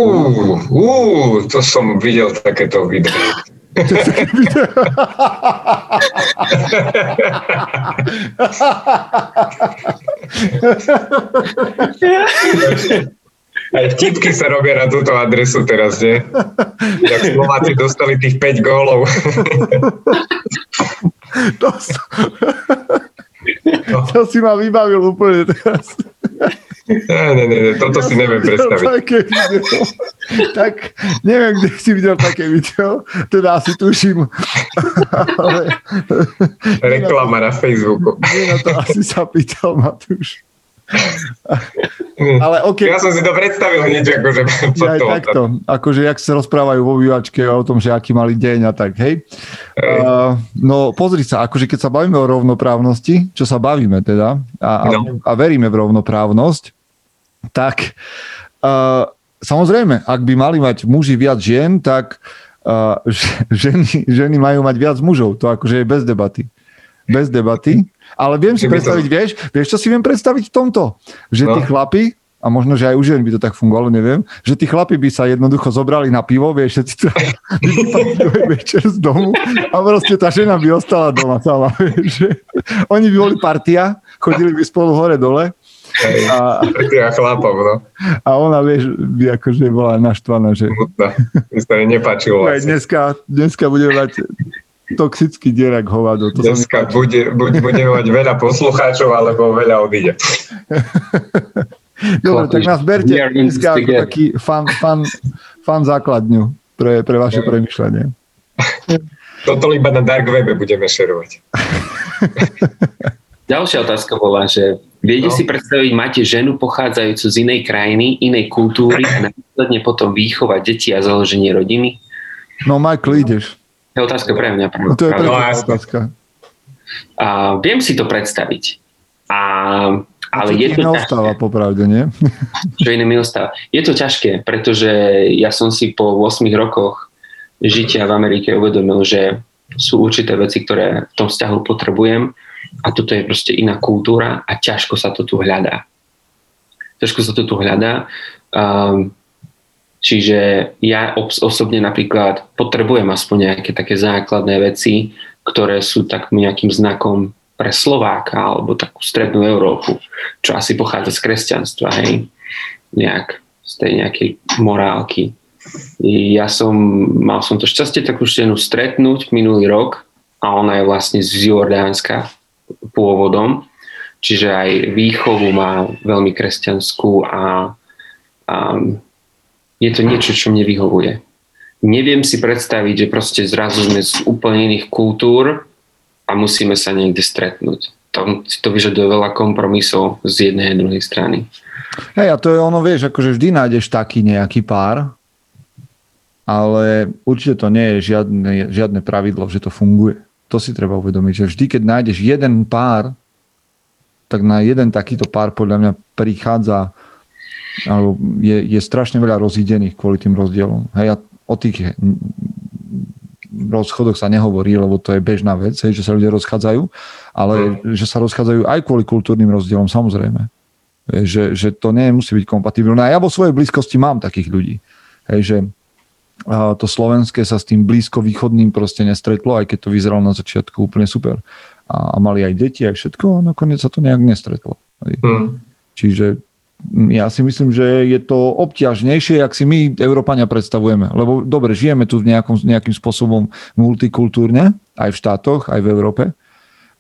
ú, to som videl takéto video. Aj vtipky sa robia na túto adresu teraz, nie? Jak Slováci dostali tých 5 gólov. To, to si ma vybavil úplne teraz. Ne, ne, ne, toto si neviem predstaviť. Také video. Tak neviem, kde si videl také video, teda asi tuším. Ale Reklama na Facebooku. nie na to asi sa pýtal Matúš. Ale OK, Ja som si to predstavil nič akože aj to. takto. Akože, jak sa rozprávajú vo vývačke o tom, že aký mali deň a tak, hej. Uh, no pozri sa, akože keď sa bavíme o rovnoprávnosti, čo sa bavíme teda, a, a, No. a veríme v rovnoprávnosť, tak uh, samozrejme, ak by mali mať muži viac žien, tak uh, [LAUGHS] ženy, ženy majú mať viac mužov. To akože je bez debaty. Bez debaty. Ale viem si predstaviť, vieš, vieš, čo si viem predstaviť v tomto? Že tí No. chlapi, a možno, že aj u žien by to tak fungovalo, neviem, že tí chlapi by sa jednoducho zobrali na pivo, vieš, všetci to [LAUGHS] večer z domu a proste tá žena by ostala doma sama, vieš. že Oni by boli partia, chodili by spolu hore-dole Hej, a, ja chlapom, no. a ona, vieš, by akože bola naštvaná, že Smutná. Mi sa nepáčilo. aj Asi. dneska, dneska budeme mať toxický dierak hovado. To Dneska bude, buď budeme mať veľa poslucháčov, alebo veľa odíde. [LAUGHS] Dobre, tak nás berte dneska ako taký fan, fan, fan základňu pre, pre vaše premyšľanie. [LAUGHS] Toto iba na Dark Webe budeme šerovať. [LAUGHS] Ďalšia otázka bola, že viete No. si predstaviť, máte ženu pochádzajúcu z inej krajiny, inej kultúry a následne potom výchovať deti a založenie rodiny? No Michael, ideš. Je otázka pre mňa. No, to je pre No, teba jasné. otázka. A viem si to predstaviť. A, ale je to ťažké. neostáva popravde, nie? [LAUGHS] Čo iné mi ostáva. Je to ťažké, pretože ja som si po 8 rokoch žitia v Amerike uvedomil, že sú určité veci, ktoré v tom vzťahu potrebujem a toto je proste iná kultúra a ťažko sa to tu hľadá. Ťažko sa to tu hľadá. Um, čiže ja osobne napríklad potrebujem aspoň nejaké také základné veci, ktoré sú tak nejakým znakom pre Slováka alebo takú strednú Európu, čo asi pochádza z kresťanstva, hej, nejak z tej nejakej morálky. Ja som, mal som to šťastie takú ženu stretnúť minulý rok a ona je vlastne z Jordánska pôvodom, čiže aj výchovu má veľmi kresťanskú a, a je to niečo, čo mne vyhovuje. Neviem si predstaviť, že proste zrazu sme z úplne iných kultúr a musíme sa niekde stretnúť. To, to vyžaduje veľa kompromisov z jednej a druhej strany. Hej, a to je ono, vieš, akože vždy nájdeš taký nejaký pár, ale určite to nie je žiadne, žiadne pravidlo, že to funguje. To si treba uvedomiť, že vždy, keď nájdeš jeden pár, tak na jeden takýto pár podľa mňa prichádza alebo je, je strašne veľa rozídených kvôli tým rozdielom. Hej, a o tých rozchodoch sa nehovorí, lebo to je bežná vec, hej, že sa ľudia rozchádzajú, ale že sa rozchádzajú aj kvôli kultúrnym rozdielom, samozrejme. Že, že to nemusí byť kompatibilné. A ja vo svojej blízkosti mám takých ľudí. Hej, že to slovenské sa s tým blízko východným proste nestretlo, aj keď to vyzeralo na začiatku úplne super. A, a mali aj deti, aj všetko, a nakoniec sa to nejak nestretlo. Hej. Hm. Čiže ja si myslím, že je to obťažnejšie, ak si my, Európania, predstavujeme. Lebo dobre, žijeme tu nejakom, nejakým spôsobom multikultúrne, aj v štátoch, aj v Európe,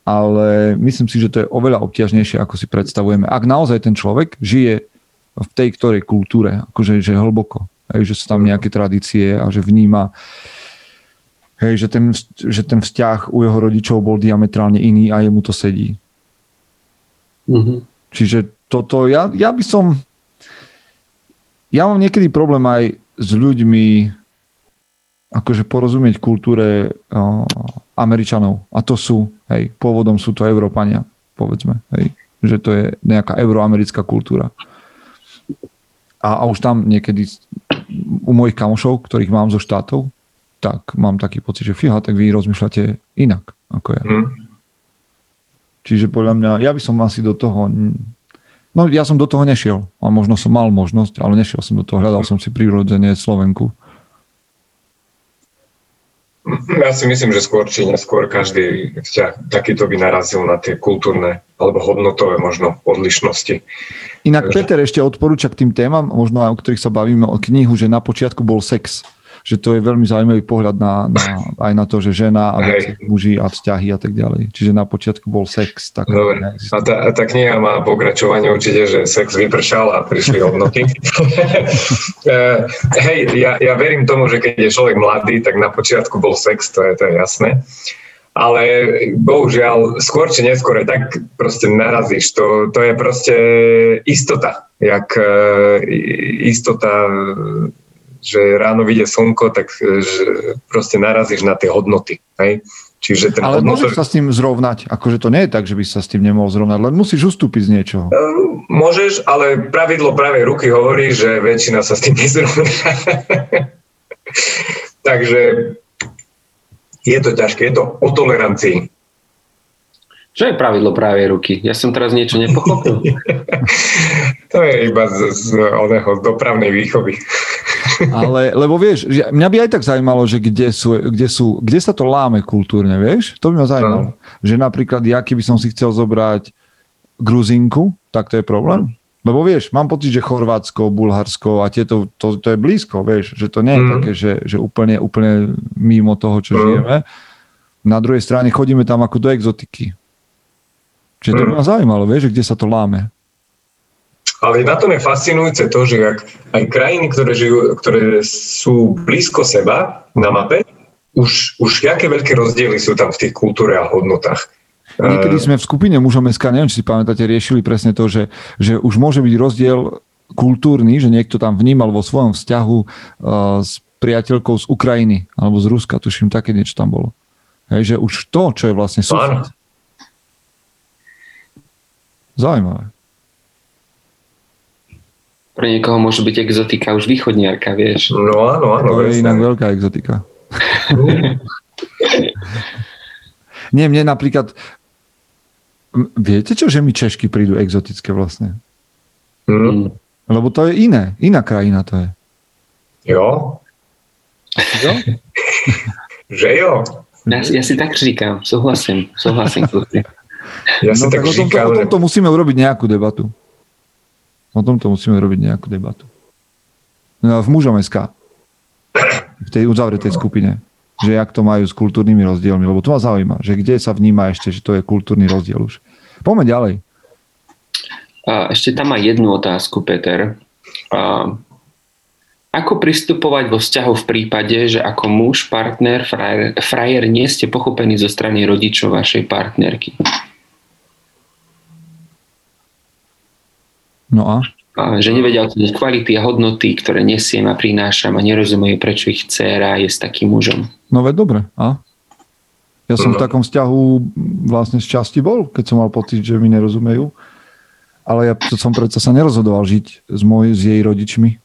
ale myslím si, že to je oveľa obťažnejšie, ako si predstavujeme. Ak naozaj ten človek žije v tej ktorej kultúre, akože že hlboko, hej, že sú tam nejaké tradície a že vníma hej, že, ten, že ten vzťah u jeho rodičov bol diametrálne iný a jemu to sedí. Mm-hmm. Čiže toto, ja, ja by som, ja mám niekedy problém aj s ľuďmi, akože porozumieť kultúre uh, Američanov. A to sú, hej, pôvodom sú to Európania, povedzme, hej, že to je nejaká euroamerická kultúra. A, a už tam niekedy u mojich kamošov, ktorých mám zo štátov, tak mám taký pocit, že fíha, tak vy rozmýšľate inak ako ja. Mm. Čiže podľa mňa, ja by som asi do toho No ja som do toho nešiel. A možno som mal možnosť, ale nešiel som do toho. Hľadal som si prirodzene Slovenku. Ja si myslím, že skôr či neskôr každý vzťah takýto by narazil na tie kultúrne alebo hodnotové možno odlišnosti. Inak Peter ešte odporúča k tým témam, možno aj o ktorých sa bavíme, o knihu, že na počiatku bol sex že to je veľmi zaujímavý pohľad na, na, aj na to, že žena a muži a vzťahy a tak ďalej. Čiže na počiatku bol sex. Tak Dobre. A tá, tá kniha má pokračovanie určite, že sex vypršal a prišli hodnoty. [LAUGHS] [LAUGHS] Eh, hej, ja, ja verím tomu, že keď je človek mladý, tak na počiatku bol sex, to je, to je jasné. Ale bohužiaľ, skôr či neskôr tak proste narazíš. To, to je proste istota. Jak uh, istota že ráno vyjde slnko, tak e, že proste narazíš na tie hodnoty. Hej? Čiže ten ale hodnotor... môžeš sa s tým zrovnať. Akože to nie je tak, že by sa s tým nemohol zrovnať, len musíš ustúpiť z niečoho. E, môžeš, ale pravidlo pravej ruky hovorí, že väčšina sa s tým nezrovná. [LAUGHS] Takže je to ťažké, je to o tolerancii. Čo je pravidlo pravej ruky? Ja som teraz niečo nepochopil. [LAUGHS] to je iba z, z, oného, z dopravnej výchovy. [LAUGHS] Ale, lebo vieš, mňa by aj tak zaujímalo, že kde, sú, kde, sú, kde sa to láme kultúrne, vieš? To by ma zaujímalo. No. Že napríklad, ja keby som si chcel zobrať Gruzinku, tak to je problém. Lebo vieš, mám pocit, že Chorvátsko, Bulharsko a tieto, to, to je blízko, vieš, že to nie je mm. také, že, že úplne, úplne mimo toho, čo mm. žijeme. Na druhej strane chodíme tam ako do exotiky. Čiže to by ma zaujímalo, vieš, kde sa to láme. Ale na tom je fascinujúce to, že ak aj krajiny, ktoré, žijú, ktoré sú blízko seba na mape, už, už aké veľké rozdiely sú tam v tých kultúre a hodnotách. Niekedy sme v skupine mužom SK, neviem, či si pamätáte, riešili presne to, že, že už môže byť rozdiel kultúrny, že niekto tam vnímal vo svojom vzťahu uh, s priateľkou z Ukrajiny alebo z Ruska, tuším, také niečo tam bolo. Hej, že už to, čo je vlastne sused, Zaujímavé. Pre niekoho môže byť exotika už východniarka, vieš. No áno, áno. To je inak veľká exotika. [LAUGHS] Nie, mne napríklad... Viete čo, že mi Češky prídu exotické vlastne? Mm. Lebo to je iné. Iná krajina to je. Jo. Jo? [LAUGHS] že jo. Ja, ja si tak říkám. Súhlasím. Súhlasím. Ja no, tak, tak o, tomto, o tomto musíme urobiť nejakú debatu. O tomto musíme urobiť nejakú debatu. No, v mužom SK. V tej uzavretej skupine. Že jak to majú s kultúrnymi rozdielmi. Lebo to ma zaujíma. Že kde sa vníma ešte, že to je kultúrny rozdiel už. Poďme ďalej. A ešte tam má jednu otázku, Peter. A ako pristupovať vo vzťahu v prípade, že ako muž, partner, frajer, frajer nie ste pochopení zo strany rodičov vašej partnerky? No a? a že nevedia oceniť kvality a hodnoty, ktoré nesiem a prinášam a nerozumejú, prečo ich dcéra je s takým mužom. No veď dobre. A? Ja som v takom vzťahu vlastne z časti bol, keď som mal pocit, že mi nerozumejú. Ale ja som predsa sa nerozhodoval žiť s, môj, s jej rodičmi.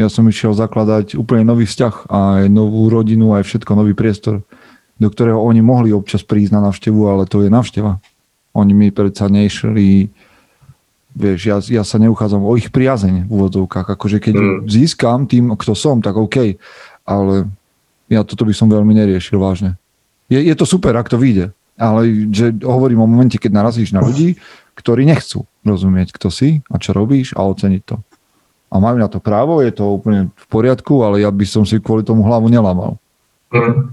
Ja som išiel zakladať úplne nový vzťah a aj novú rodinu, aj všetko, nový priestor, do ktorého oni mohli občas prísť na návštevu, ale to je návšteva. Oni mi predsa nešli vieš, ja, ja sa neuchádzam o ich priazeň v úvodzovkách. Akože keď mm. získam tým, kto som, tak OK. Ale ja toto by som veľmi neriešil vážne. Je, je to super, ak to vyjde. Ale že hovorím o momente, keď narazíš na ľudí, ktorí nechcú rozumieť, kto si a čo robíš a oceniť to. A majú na to právo, je to úplne v poriadku, ale ja by som si kvôli tomu hlavu nelamal. Mm.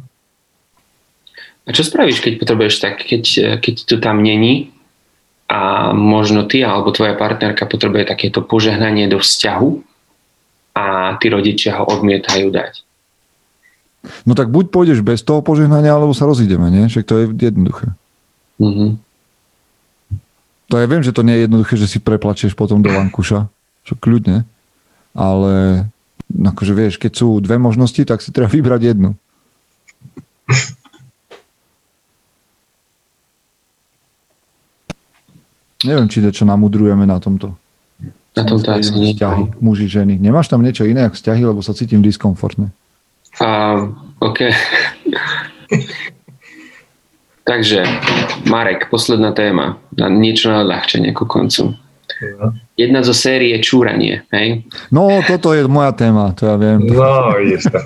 A čo spravíš, keď potrebuješ tak, keď, keď to tam není a možno ty alebo tvoja partnerka potrebuje takéto požehnanie do vzťahu a tí rodičia ho odmietajú dať? No tak buď pôjdeš bez toho požehnania, alebo sa rozídeme, nie? Však to je jednoduché. Mm-hmm. To ja viem, že to nie je jednoduché, že si preplačeš potom do vankuša. Čo kľudne. Ale akože vieš, keď sú dve možnosti, tak si treba vybrať jednu. [LAUGHS] Neviem, či to, čo namudrujeme na tomto. Na tomto asi nie. Vzťahy, muži, ženy. Nemáš tam niečo iné ako vzťahy, lebo sa cítim diskomfortne. A, OK. Takže, Marek, posledná téma. Na niečo na odľahčenie ku koncu. Jedna zo série je čúranie, hej? No, toto je moja téma, to ja viem. No, ideš to.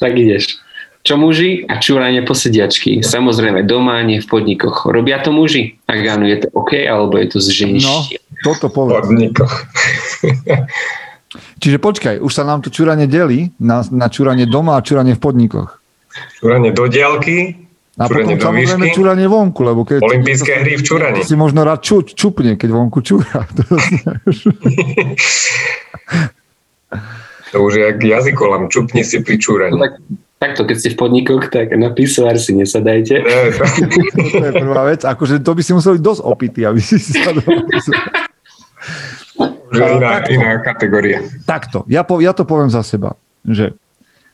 tak ideš. Čo muži a čúranie posediačky. Samozrejme, doma, nie v podnikoch. Robia to muži? Ak áno, je to OK, alebo je to z ženštie? No, toto povedz. Podnikoch. [LAUGHS] Čiže počkaj, už sa nám to čúranie delí na, na čúranie doma a čúranie v podnikoch. Čúranie do diálky, a potom samozrejme čúranie vonku, lebo keď... Olympijské hry v čúraní. Si možno rád ču, čupne, keď vonku čúra. [LAUGHS] to už je jak jazykolam, čupne si pri čúraní. No tak, takto, keď ste v podnikoch, tak na písovár si nesadajte. to je prvá vec. Akože to by si musel byť dosť opitý, aby si si sadol. Iná, iná kategória. Takto, ja, po, ja to poviem za seba, že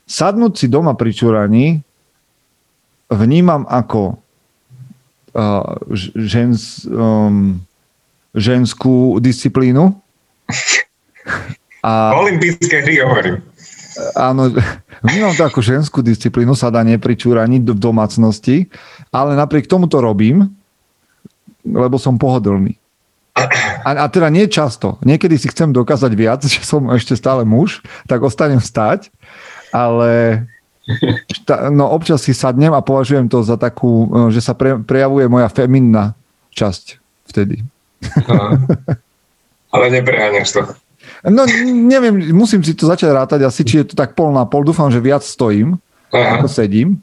sadnúť si doma pri čúraní vnímam ako uh, žens, um, ženskú disciplínu. [LAUGHS] A, Olympijské hry hovorím. Áno, vnímam to ako ženskú disciplínu, sadanie pri čúraní v domácnosti, ale napriek tomu to robím, lebo som pohodlný. A, a teda nie často. Niekedy si chcem dokázať viac, že som ešte stále muž, tak ostanem stať, ale no občas si sadnem a považujem to za takú, e, že sa pre, prejavuje moja feminná časť vtedy. Aha. Ale nepreháňaš to. No neviem, musím si to začať rátať asi, či je to tak pol na pol. Dúfam, že viac stojím, Aha. ako sedím.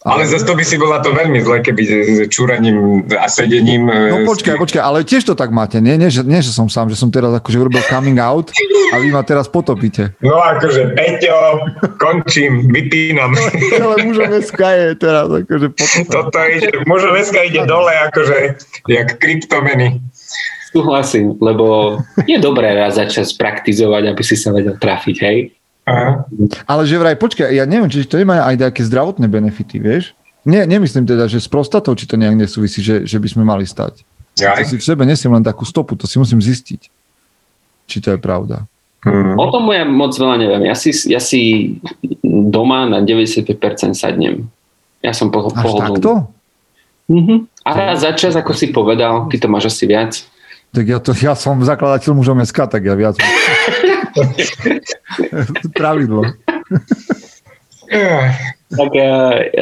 Ale zase to by si bola to veľmi zle, keby s čúraním a sedením... No počkaj, počkaj, ale tiež to tak máte, nie? Nie, že, nie, že som sám, že som teraz akože urobil coming out a vy ma teraz potopíte. No akože, Peťo, končím, vypínam. No, ale mužom SK je teraz akože potopíte. Toto ide, mužom SK ide dole akože, jak kryptomeny. Súhlasím, lebo je dobré raz začať praktizovať, aby si sa vedel trafiť, hej? Aha. Ale že vraj, počkaj, ja neviem, či to nemá aj nejaké zdravotné benefity, vieš? Nie, nemyslím teda, že s prostatou, či to nejak nesúvisí, že, že by sme mali stať. Ja. To si v sebe nesiem len takú stopu, to si musím zistiť, či to je pravda. Hmm. O tom ja moc veľa neviem. Ja si, ja si doma na 95% sadnem. Ja som po, Až pohodlný. takto? Mm-hmm. A raz za čas, ako si povedal, ty to máš asi viac. Tak ja, to, ja som zakladateľ mužom SK, tak ja viac. [LAUGHS] Pravidlo. tak ja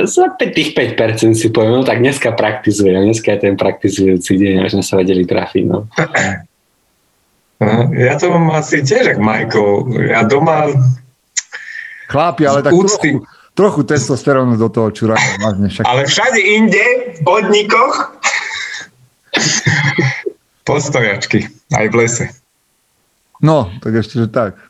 za tých 5% si poviem, no tak dneska praktizujem, dneska je ten praktizujúci deň, až sme sa vedeli trafiť. No. Ja to mám asi tiež, ako Michael. Ja doma... Chlapi, ale tak trochu, trochu testosterónu do toho máš však. Ale všade inde, v podnikoch, postojačky, aj v lese. No, tak ešte, že tak.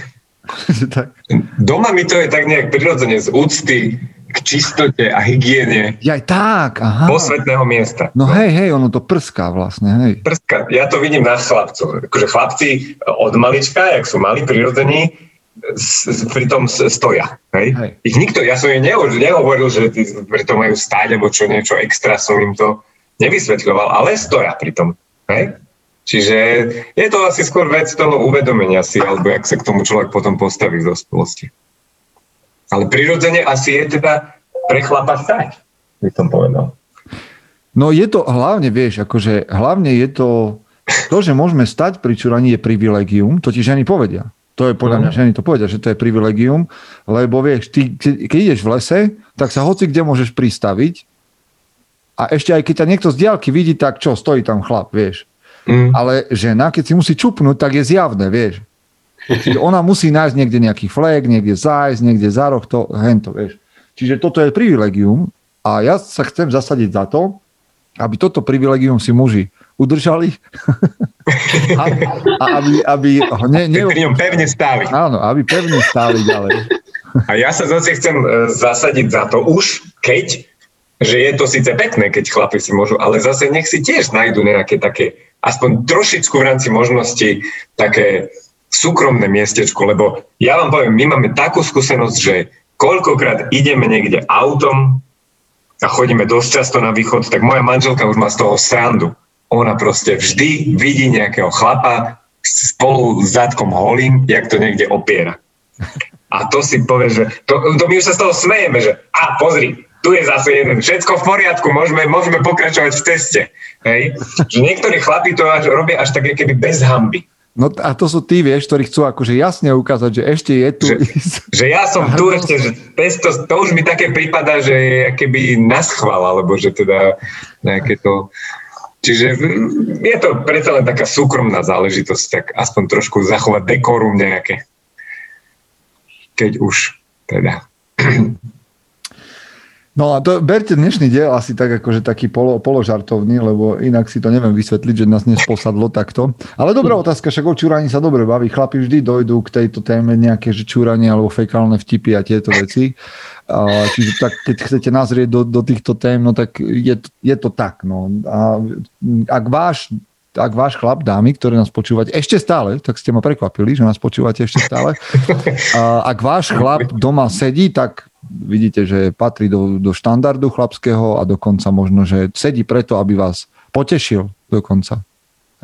[LAUGHS] tak. Doma mi to je tak nejak prirodzene z úcty k čistote a hygiene. Jaj, tak, aha. Posvetného miesta. No hej, hej, ono to prská vlastne, hej. Prská. Ja to vidím na chlapcov. Akože chlapci od malička, jak sú mali prirodzení, pri tom stoja. Hej? Hej. Ich nikto, ja som im nehovoril, že pri tom majú stáť, alebo čo niečo extra som im to nevysvetľoval, ale stoja pri tom. Hej? Čiže je to asi skôr vec toho uvedomenia si, alebo jak sa k tomu človek potom postaví v dospelosti. Ale prirodzene asi je teda pre chlapa stať, by som povedal. No je to hlavne, vieš, akože hlavne je to, to, že môžeme stať pri čuraní je privilegium, to ti ženy povedia. To je podľa mňa, mhm. ženy to povedia, že to je privilegium, lebo vieš, ty, keď ideš v lese, tak sa hoci kde môžeš pristaviť A ešte aj keď ťa niekto z diálky vidí, tak čo, stojí tam chlap, vieš. Mm. Ale žena, keď si musí čupnúť, tak je zjavné, vieš. Čiže ona musí nájsť niekde nejaký flek, niekde zájsť, niekde za roh, to, hento, vieš. Čiže toto je privilegium a ja sa chcem zasadiť za to, aby toto privilegium si muži udržali [LAUGHS] a, a aby, aby ho ne, ne, pri ňom pevne stáli. Áno, aby pevne stáli ďalej. A ja sa zase chcem e, zasadiť za to už, keď, že je to síce pekné, keď chlapi si môžu, ale zase nech si tiež nájdu nejaké také, aspoň trošičku v rámci možností, také súkromné miestečko, lebo ja vám poviem, my máme takú skúsenosť, že koľkokrát ideme niekde autom a chodíme dosť často na východ, tak moja manželka už má z toho srandu. Ona proste vždy vidí nejakého chlapa spolu s zadkom holým, jak to niekde opiera. A to si povie, že to, to my už sa z toho smejeme, že a pozri, tu je zase jeden, všetko v poriadku, môžeme, môžeme pokračovať v ceste. Hej? Že niektorí chlapi to až, robia až tak keby bez hamby. No a to sú tí, vieš, ktorí chcú akože jasne ukázať, že ešte je tu. Že, [LAUGHS] že ja som tu ešte, že to, to už mi také prípada, že je keby naschval, alebo že teda nejaké to... Čiže je to predsa len taká súkromná záležitosť, tak aspoň trošku zachovať dekorum nejaké. Keď už teda. [CLEARS THROAT] No a to berte dnešný diel asi tak akože taký polo, položartovný, lebo inak si to neviem vysvetliť, že nás dnes posadlo takto. Ale dobrá otázka, však o čúraní sa dobre baví. Chlapi vždy dojdú k tejto téme nejaké že čúranie alebo fekálne vtipy a tieto veci. A, čiže tak, keď chcete nazrieť do, do týchto tém, no tak je, je to tak. No. A ak váš ak váš chlap, dámy, ktoré nás počúvate, ešte stále, tak ste ma prekvapili, že nás počúvate ešte stále. [LAUGHS] A ak váš chlap doma sedí, tak vidíte, že patrí do, do štandardu chlapského a dokonca možno, že sedí preto, aby vás potešil dokonca.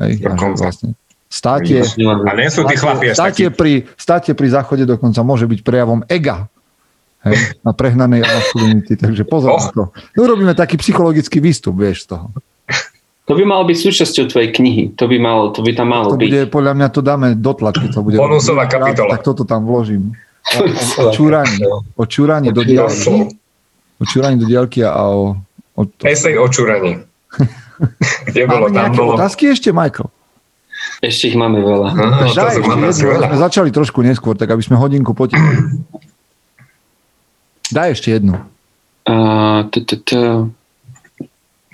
Hej, dokonca. Vlastne státie, a nie sú tí chlapi státie, pri, státie pri záchode dokonca môže byť prejavom ega. Hej, na prehnanej maskulinity, takže pozor oh. to. No robíme taký psychologický výstup, vieš, z toho. To by malo byť súčasťou tvojej knihy. To by, malo, to by tam malo to byť. Bude, podľa mňa to dáme do tlačky. To bude Bonusová kapitola. Tak toto tam vložím. O, čúraní. O čúraní do diálky. O čúraní do diálky a o... o to. Esej o čúraní. [LAUGHS] Kde bolo, tam bolo. otázky ešte, Michael? Ešte ich máme veľa. Aha, Daj, máme veľa. Sme začali trošku neskôr, tak aby sme hodinku potešili. Daj ešte jednu.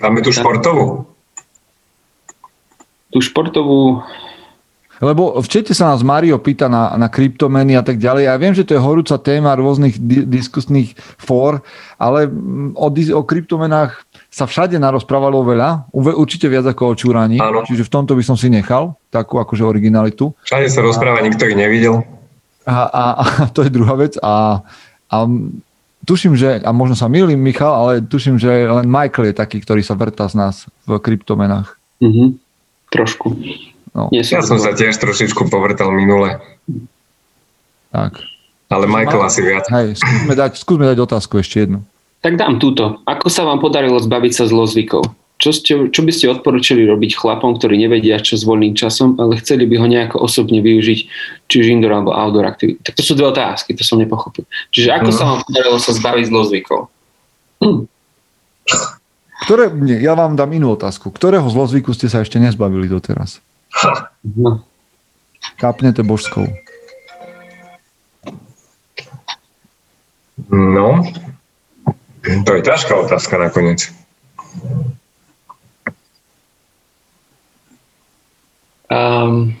Máme tu športovú? Tú športovú lebo v čete sa nás Mario pýta na, na kryptomeny a tak ďalej. Ja viem, že to je horúca téma rôznych di- diskusných fór, ale o, o kryptomenách sa všade narozprávalo veľa, určite viac ako o čúraní, Áno. čiže v tomto by som si nechal takú akože originalitu. Všade sa rozpráva, a, nikto ich nevidel. A, a, a [LAUGHS] to je druhá vec. A, a tuším, že, a možno sa milím, Michal, ale tuším, že len Michael je taký, ktorý sa vrta z nás v kryptomenách. Mm-hmm. Trošku. No. Ja som sa tiež trošičku povrtal minule. Tak. Ale Michael asi viac. Hej, skúsme dať, skúsme dať otázku ešte jednu. Tak dám túto. Ako sa vám podarilo zbaviť sa zlozvykov? Čo, ste, čo by ste odporúčili robiť chlapom, ktorí nevedia, čo s voľným časom, ale chceli by ho nejako osobne využiť, či už indoor alebo outdoor aktivity? Tak to sú dve otázky, to som nepochopil. Čiže ako mm. sa vám podarilo sa zbaviť zlozvykov? Hm. Ktoré, nie, ja vám dám inú otázku. Ktorého zlozvyku ste sa ešte nezbavili doteraz? [LAUGHS] No. Kapnete božskou. No, to je ťažká otázka nakoniec. Um,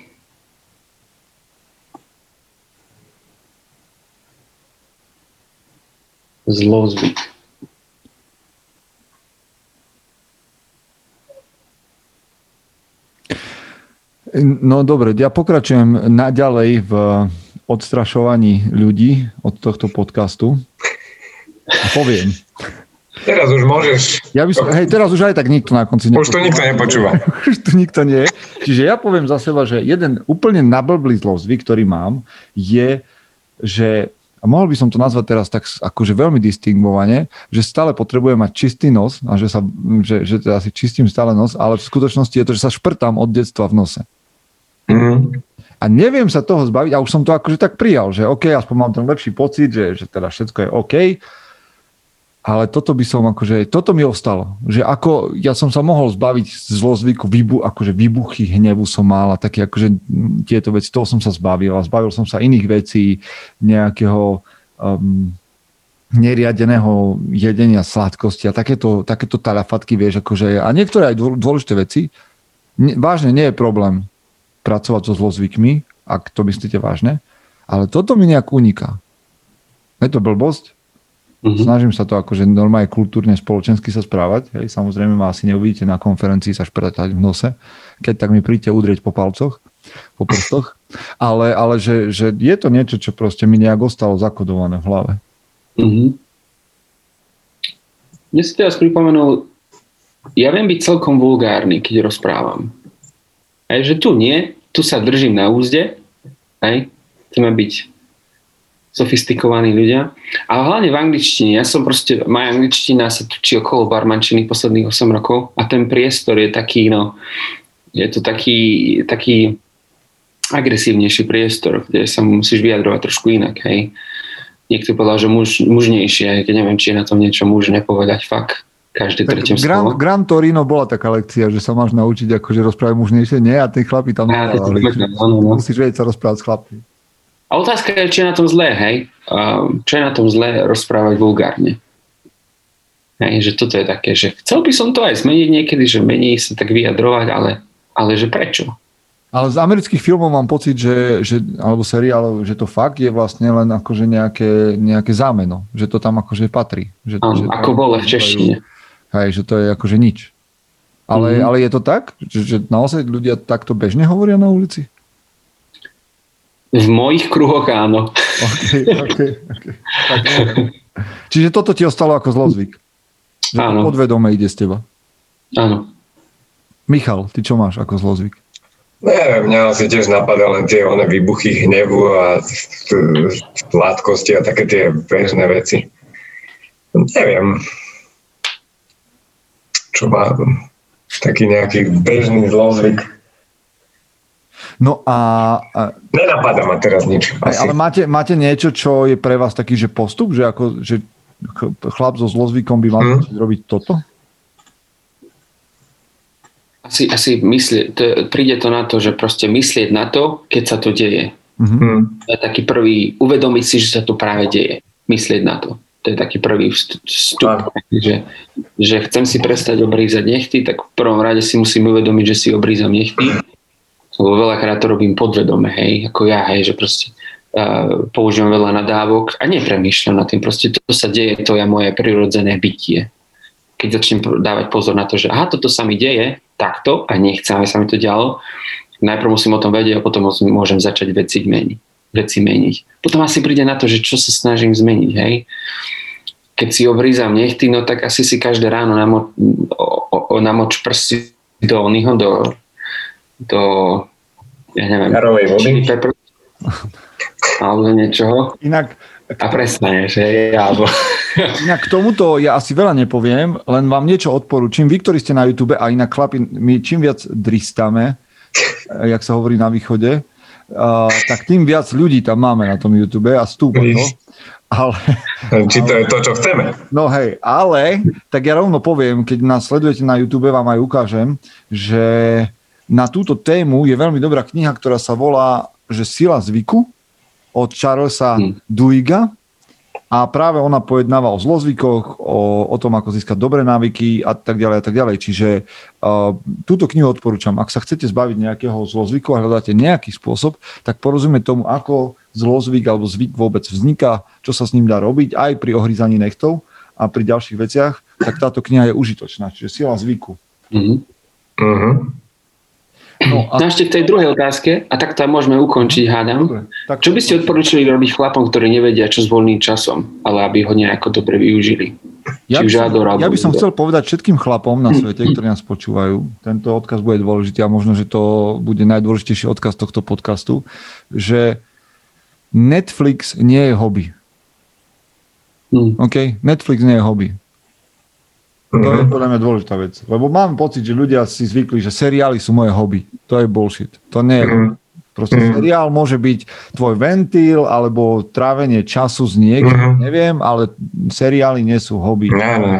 zlozvyk. No dobre, ja pokračujem naďalej v odstrašovaní ľudí od tohto podcastu. A poviem. Teraz už môžeš. Ja by som, hej, teraz už aj tak nikto na konci nepočúva. Už to nikto nepočúva. [LAUGHS] už tu nikto nie. Čiže ja poviem za seba, že jeden úplne nablblý zlozvyk, ktorý mám, je, že a mohol by som to nazvať teraz tak akože veľmi distingvovane, že stále potrebujem mať čistý nos a že, sa, že, že teda si čistím stále nos, ale v skutočnosti je to, že sa šprtám od detstva v nose. Mm. A neviem sa toho zbaviť a už som to akože tak prijal, že OK, aspoň mám ten lepší pocit, že, že teda všetko je OK. ale toto by som akože, toto mi ostalo, že ako ja som sa mohol zbaviť zlozvyku, výbu, akože výbuchy hnevu som mal a také akože tieto veci, toho som sa zbavil a zbavil som sa iných vecí, nejakého um, neriadeného jedenia sladkosti a takéto, takéto talafatky, vieš, akože, a niektoré aj dôležité veci, ne, vážne nie je problém pracovať so zlozvykmi, ak to myslíte vážne, ale toto mi nejak uniká. Je to blbosť, Mm-hmm. Snažím sa to akože normálne kultúrne, spoločensky sa správať. Hej. Samozrejme ma asi neuvidíte na konferencii sa šprtať v nose, keď tak mi príďte udrieť po palcoch, po prstoch. [LAUGHS] Ale, ale že, že je to niečo, čo proste mi nejak ostalo zakodované v hlave. Mm-hmm. Mne si teraz pripomenul, ja viem byť celkom vulgárny, keď rozprávam. Hej, že tu nie, tu sa držím na úzde, hej, chceme byť sofistikovaní ľudia. A hlavne v angličtine. Ja som proste, moja angličtina sa točí okolo barmančiny posledných 8 rokov a ten priestor je taký, no, je to taký, taký agresívnejší priestor, kde sa musíš vyjadrovať trošku inak, hej. Niekto povedal, že muž, mužnejšie, keď neviem, či je na tom niečo muž nepovedať, fakt každý tretím Gran, slovo. Gran Torino bola taká lekcia, že sa máš naučiť akože rozprávať mužnejšie, nie? A tí chlapi tam ja, no, no, no. Musíš vedieť sa rozprávať s chlapmi. A otázka je, či je na tom zlé, hej? Čo je na tom zlé rozprávať vulgárne? Hej, že toto je také, že chcel by som to aj zmeniť niekedy, že mení sa tak vyjadrovať, ale, ale že prečo? Ale z amerických filmov mám pocit, že, že alebo seriálov, že to fakt je vlastne len akože nejaké, nejaké zámeno, že to tam akože patrí. Že, Áno, že ako bolo v češtine. Hej, že to je akože nič. Ale, mm-hmm. ale je to tak? Že, že naozaj ľudia takto bežne hovoria na ulici? V mojich kruhoch áno. Okay, [LAUGHS] okay, okay. Tak, Čiže toto ti ostalo ako zlozvyk? Že áno. podvedome ide z teba? Áno. Michal, ty čo máš ako zlozvyk? Neviem, mňa asi tiež napadá len tie one výbuchy hnevu a sladkosti a také tie bežné veci. Neviem. Čo má taký nejaký bežný zlozvyk. No a... a Nenapadá ma teraz nič. Asi. Ale máte, máte niečo, čo je pre vás taký, že postup, že, ako, že chlap so zlozvykom by mal hmm. robiť toto? Asi, asi myslieť, to, príde to na to, že proste myslieť na to, keď sa to deje. Mm-hmm. To je taký prvý, uvedomiť si, že sa to práve deje. Myslieť na to. To je taký prvý vstup. Že, že chcem si prestať obrízať nechty, tak v prvom rade si musím uvedomiť, že si obrízam nechty lebo veľakrát to robím podvedome, hej, ako ja, hej, že proste uh, používam veľa nadávok a nepremýšľam nad tým, proste to sa deje, to je moje prirodzené bytie. Keď začnem dávať pozor na to, že aha, toto sa mi deje takto a nechcem, aby sa mi to dialo, najprv musím o tom vedieť a potom môžem začať veci meniť. Veci meniť. Potom asi príde na to, že čo sa snažím zmeniť, hej. Keď si obrízam nechty, no tak asi si každé ráno namo, o, o, namoč prsty do onyho, do do, ja neviem, Jarovej vody. Pepper, alebo niečoho. Inak, a prestaneš, hej, alebo... [LAUGHS] Inak k tomuto ja asi veľa nepoviem, len vám niečo odporúčim. Vy, ktorí ste na YouTube a inak chlapi, my čím viac dristame, jak sa hovorí na východe, uh, tak tým viac ľudí tam máme na tom YouTube a stúpa to. Ale, Či to je to, čo chceme. No hej, ale tak ja rovno poviem, keď nás sledujete na YouTube, vám aj ukážem, že na túto tému je veľmi dobrá kniha, ktorá sa volá že Sila zvyku od Charlesa hmm. Duiga a práve ona pojednáva o zlozvykoch, o, o tom, ako získať dobré návyky a tak ďalej a tak ďalej. Čiže uh, túto knihu odporúčam. Ak sa chcete zbaviť nejakého zlozvyku a hľadáte nejaký spôsob, tak porozumieť tomu, ako zlozvyk alebo zvyk vôbec vzniká, čo sa s ním dá robiť aj pri ohryzaní nechtov a pri ďalších veciach, tak táto kniha je užitočná. Čiže sila zvyku. Mm-hmm. Uh-huh. No, a... no ešte k tej druhej otázke, a tak to môžeme ukončiť, hádam. Tak... Čo by ste odporúčili robiť chlapom, ktorí nevedia, čo s voľným časom, ale aby ho nejako dobre využili? Ja by, som, ja by som chcel povedať všetkým chlapom na svete, ktorí nás počúvajú, tento odkaz bude dôležitý a možno, že to bude najdôležitejší odkaz tohto podcastu, že Netflix nie je hobby. OK? Netflix nie je hobby. To je mhm. podľa mňa dôležitá vec. Lebo mám pocit, že ľudia si zvykli, že seriály sú moje hobby. To je bullshit. To nie je. Mm. Proste mm. seriál môže byť tvoj ventil alebo trávenie času s niekým, mm. neviem, ale seriály nie sú hobby. Ne, ne.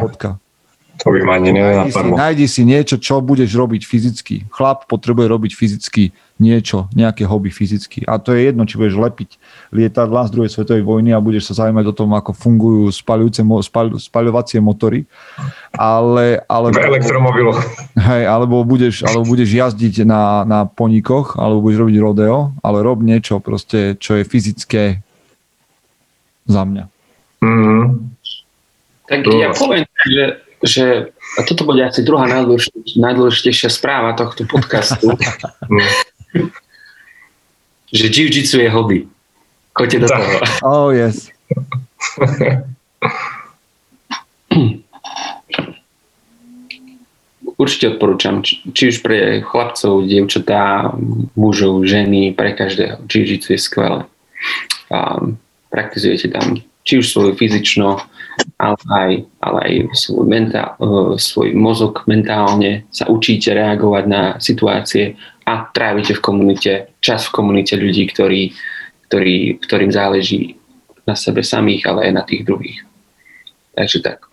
To by ma ani nájdi si, nájdi si niečo, čo budeš robiť fyzicky. Chlap potrebuje robiť fyzicky niečo, nejaké hobby fyzicky. A to je jedno, či budeš lepiť lietadla z druhej svetovej vojny a budeš sa zaujímať o tom, ako fungujú spaľujúce, spaľ, spaľovacie motory. Ale, alebo, elektromobilu. Hej, alebo budeš, alebo budeš jazdiť na, na ponikoch, alebo budeš robiť rodeo, ale rob niečo proste, čo je fyzické za mňa. Mm-hmm. Tak ja poviem, že že a toto bude asi druhá najdôležitejšia správa tohto podcastu, [LAUGHS] že jiu-jitsu je hobby. Choďte do toho. Oh, yes. Určite odporúčam, či už pre chlapcov, dievčatá, mužov, ženy, pre každého. Jiu-jitsu je skvelé. praktizujete tam či už svoju fyzično, ale aj, ale aj svoj, mentál, e, svoj mozog mentálne sa učíte reagovať na situácie a trávite v komunite, čas v komunite ľudí, ktorí, ktorí, ktorým záleží na sebe samých, ale aj na tých druhých. Takže tak.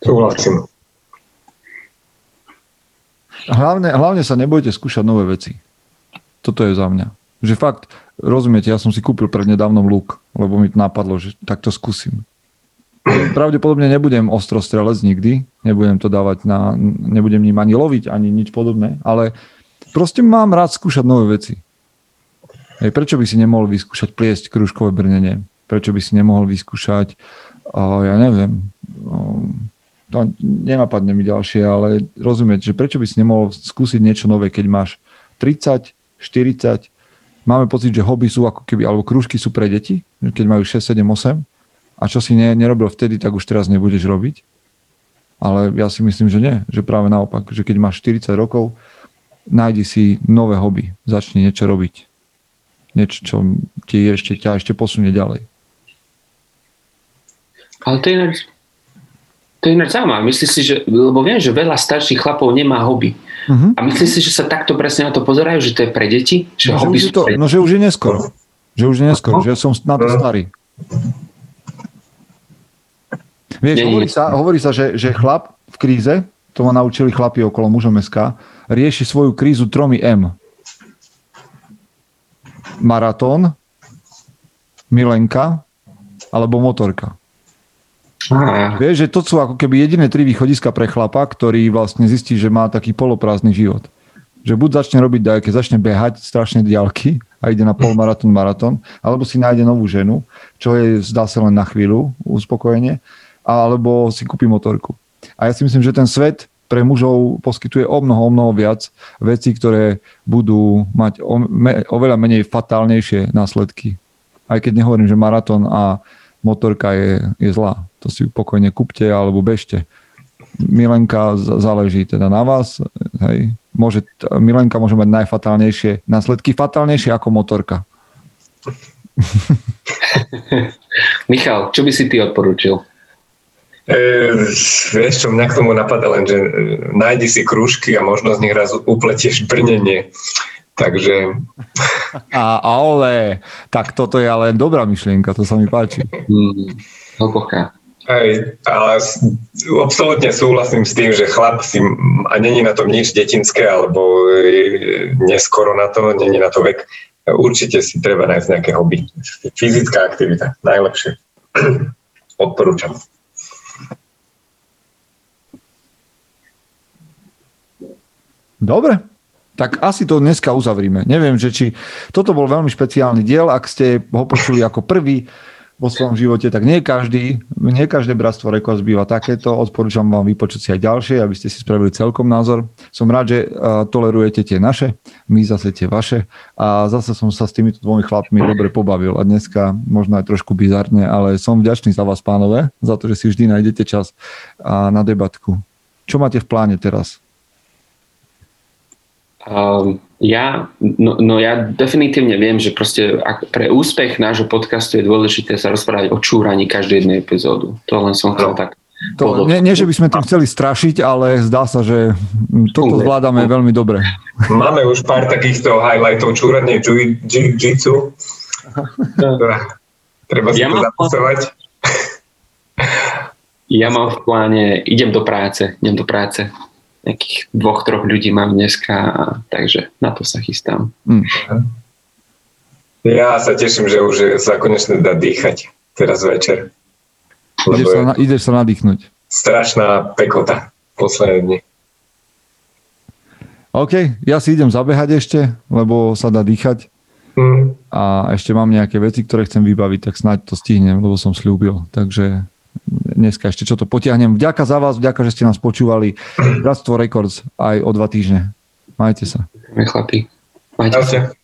Súhlasím. Hlavne, hlavne sa nebojte skúšať nové veci. Toto je za mňa. Že fakt, rozumiete, ja som si kúpil prednedávnom luk, lebo mi to napadlo, že tak to skúsim. Pravdepodobne nebudem ostrostrelec nikdy, nebudem to dávať na, nebudem ním ani loviť, ani nič podobné, ale proste mám rád skúšať nové veci. Hej, prečo by si nemohol vyskúšať pliesť krúžkové brnenie? Prečo by si nemohol vyskúšať, uh, ja neviem, uh, to nenapadne mi ďalšie, ale rozumieť, že prečo by si nemohol skúsiť niečo nové, keď máš 30, 40, máme pocit, že hobby sú ako keby, alebo krúžky sú pre deti, keď majú 6, 7, 8 a čo si ne, nerobil vtedy, tak už teraz nebudeš robiť. Ale ja si myslím, že nie, že práve naopak, že keď máš 40 rokov, nájdi si nové hobby, začni niečo robiť. Niečo, čo ti ešte, ťa ešte posunie ďalej. Ale to je ináč, to je ináč zaujímavé. Myslíš si, že, lebo viem, že veľa starších chlapov nemá hobby. Uh-huh. A myslíš si, že sa takto presne na to pozerajú, že to je pre deti? Že no, že to, no, že už je neskoro. Že už je neskoro, uh-huh. že som na to starý. Vieš, nie, hovorí, nie. Sa, hovorí sa, že, že chlap v kríze, to ma naučili chlapi okolo mužom SK, rieši svoju krízu tromi M. Maratón, milenka alebo motorka. Vieš, že to sú ako keby jediné tri východiska pre chlapa, ktorý vlastne zistí, že má taký poloprázdny život. Že buď začne robiť dajke, začne behať strašne diaľky a ide na polmaratón, maratón, alebo si nájde novú ženu, čo je zdá sa len na chvíľu uspokojenie, alebo si kúpi motorku. A ja si myslím, že ten svet pre mužov poskytuje o mnoho, o mnoho viac vecí, ktoré budú mať o, me, oveľa menej fatálnejšie následky. Aj keď nehovorím, že maratón a motorka je, je zlá. To si pokojne kúpte alebo bežte. Milenka záleží teda na vás. Hej. Môže, Milenka môže mať najfatálnejšie následky, fatálnejšie ako motorka. [LAUGHS] Michal, čo by si ty odporúčil? E, vieš čo, mňa k tomu napadá len, že e, nájdi si krúžky a možno z nich raz upletieš brnenie. Takže... [LAUGHS] A, ale, tak toto je ale dobrá myšlienka, to sa mi páči. Mm, hlboká. Hej, ale absolútne súhlasím s tým, že chlap si, a není na tom nič detinské, alebo neskoro na to, není na to vek, určite si treba nájsť nejaké hobby. Fyzická aktivita, najlepšie. [CLEARS THROAT] Odporúčam. Dobre, tak asi to dneska uzavrime. Neviem, že či toto bol veľmi špeciálny diel, ak ste ho počuli ako prvý vo svojom živote, tak nie každý, nie každé bratstvo Rekords býva takéto. Odporúčam vám vypočuť si aj ďalšie, aby ste si spravili celkom názor. Som rád, že tolerujete tie naše, my zase tie vaše. A zase som sa s týmito dvomi chlapmi dobre pobavil. A dneska možno aj trošku bizarne, ale som vďačný za vás, pánové, za to, že si vždy nájdete čas na debatku. Čo máte v pláne teraz? Um, ja, no, no ja definitívne viem, že proste ak pre úspech nášho podcastu je dôležité sa rozprávať o čúraní každej jednej epizódu. To len som chcel no. tak To, nie, nie, že by sme tým chceli strašiť, ale zdá sa, že toto zvládame veľmi dobre. Máme už pár takýchto highlightov čúranie jiu-jitsu. Treba si ja to zapisovať. Ja mám v pláne, idem do práce, idem do práce. Nejakých dvoch, troch ľudí mám dneska, takže na to sa chystám. Mm. Ja sa teším, že už sa konečne dá dýchať teraz večer. Ideš sa, na, ideš sa nadýchnuť. Strašná pekota posledné dni. OK, ja si idem zabehať ešte, lebo sa dá dýchať. Mm. A ešte mám nejaké veci, ktoré chcem vybaviť, tak snáď to stihnem, lebo som slúbil. Takže dneska ešte čo to potiahnem. Vďaka za vás, vďaka, že ste nás počúvali. Bratstvo Records aj o dva týždne. Majte sa. Chlapi. Majte sa.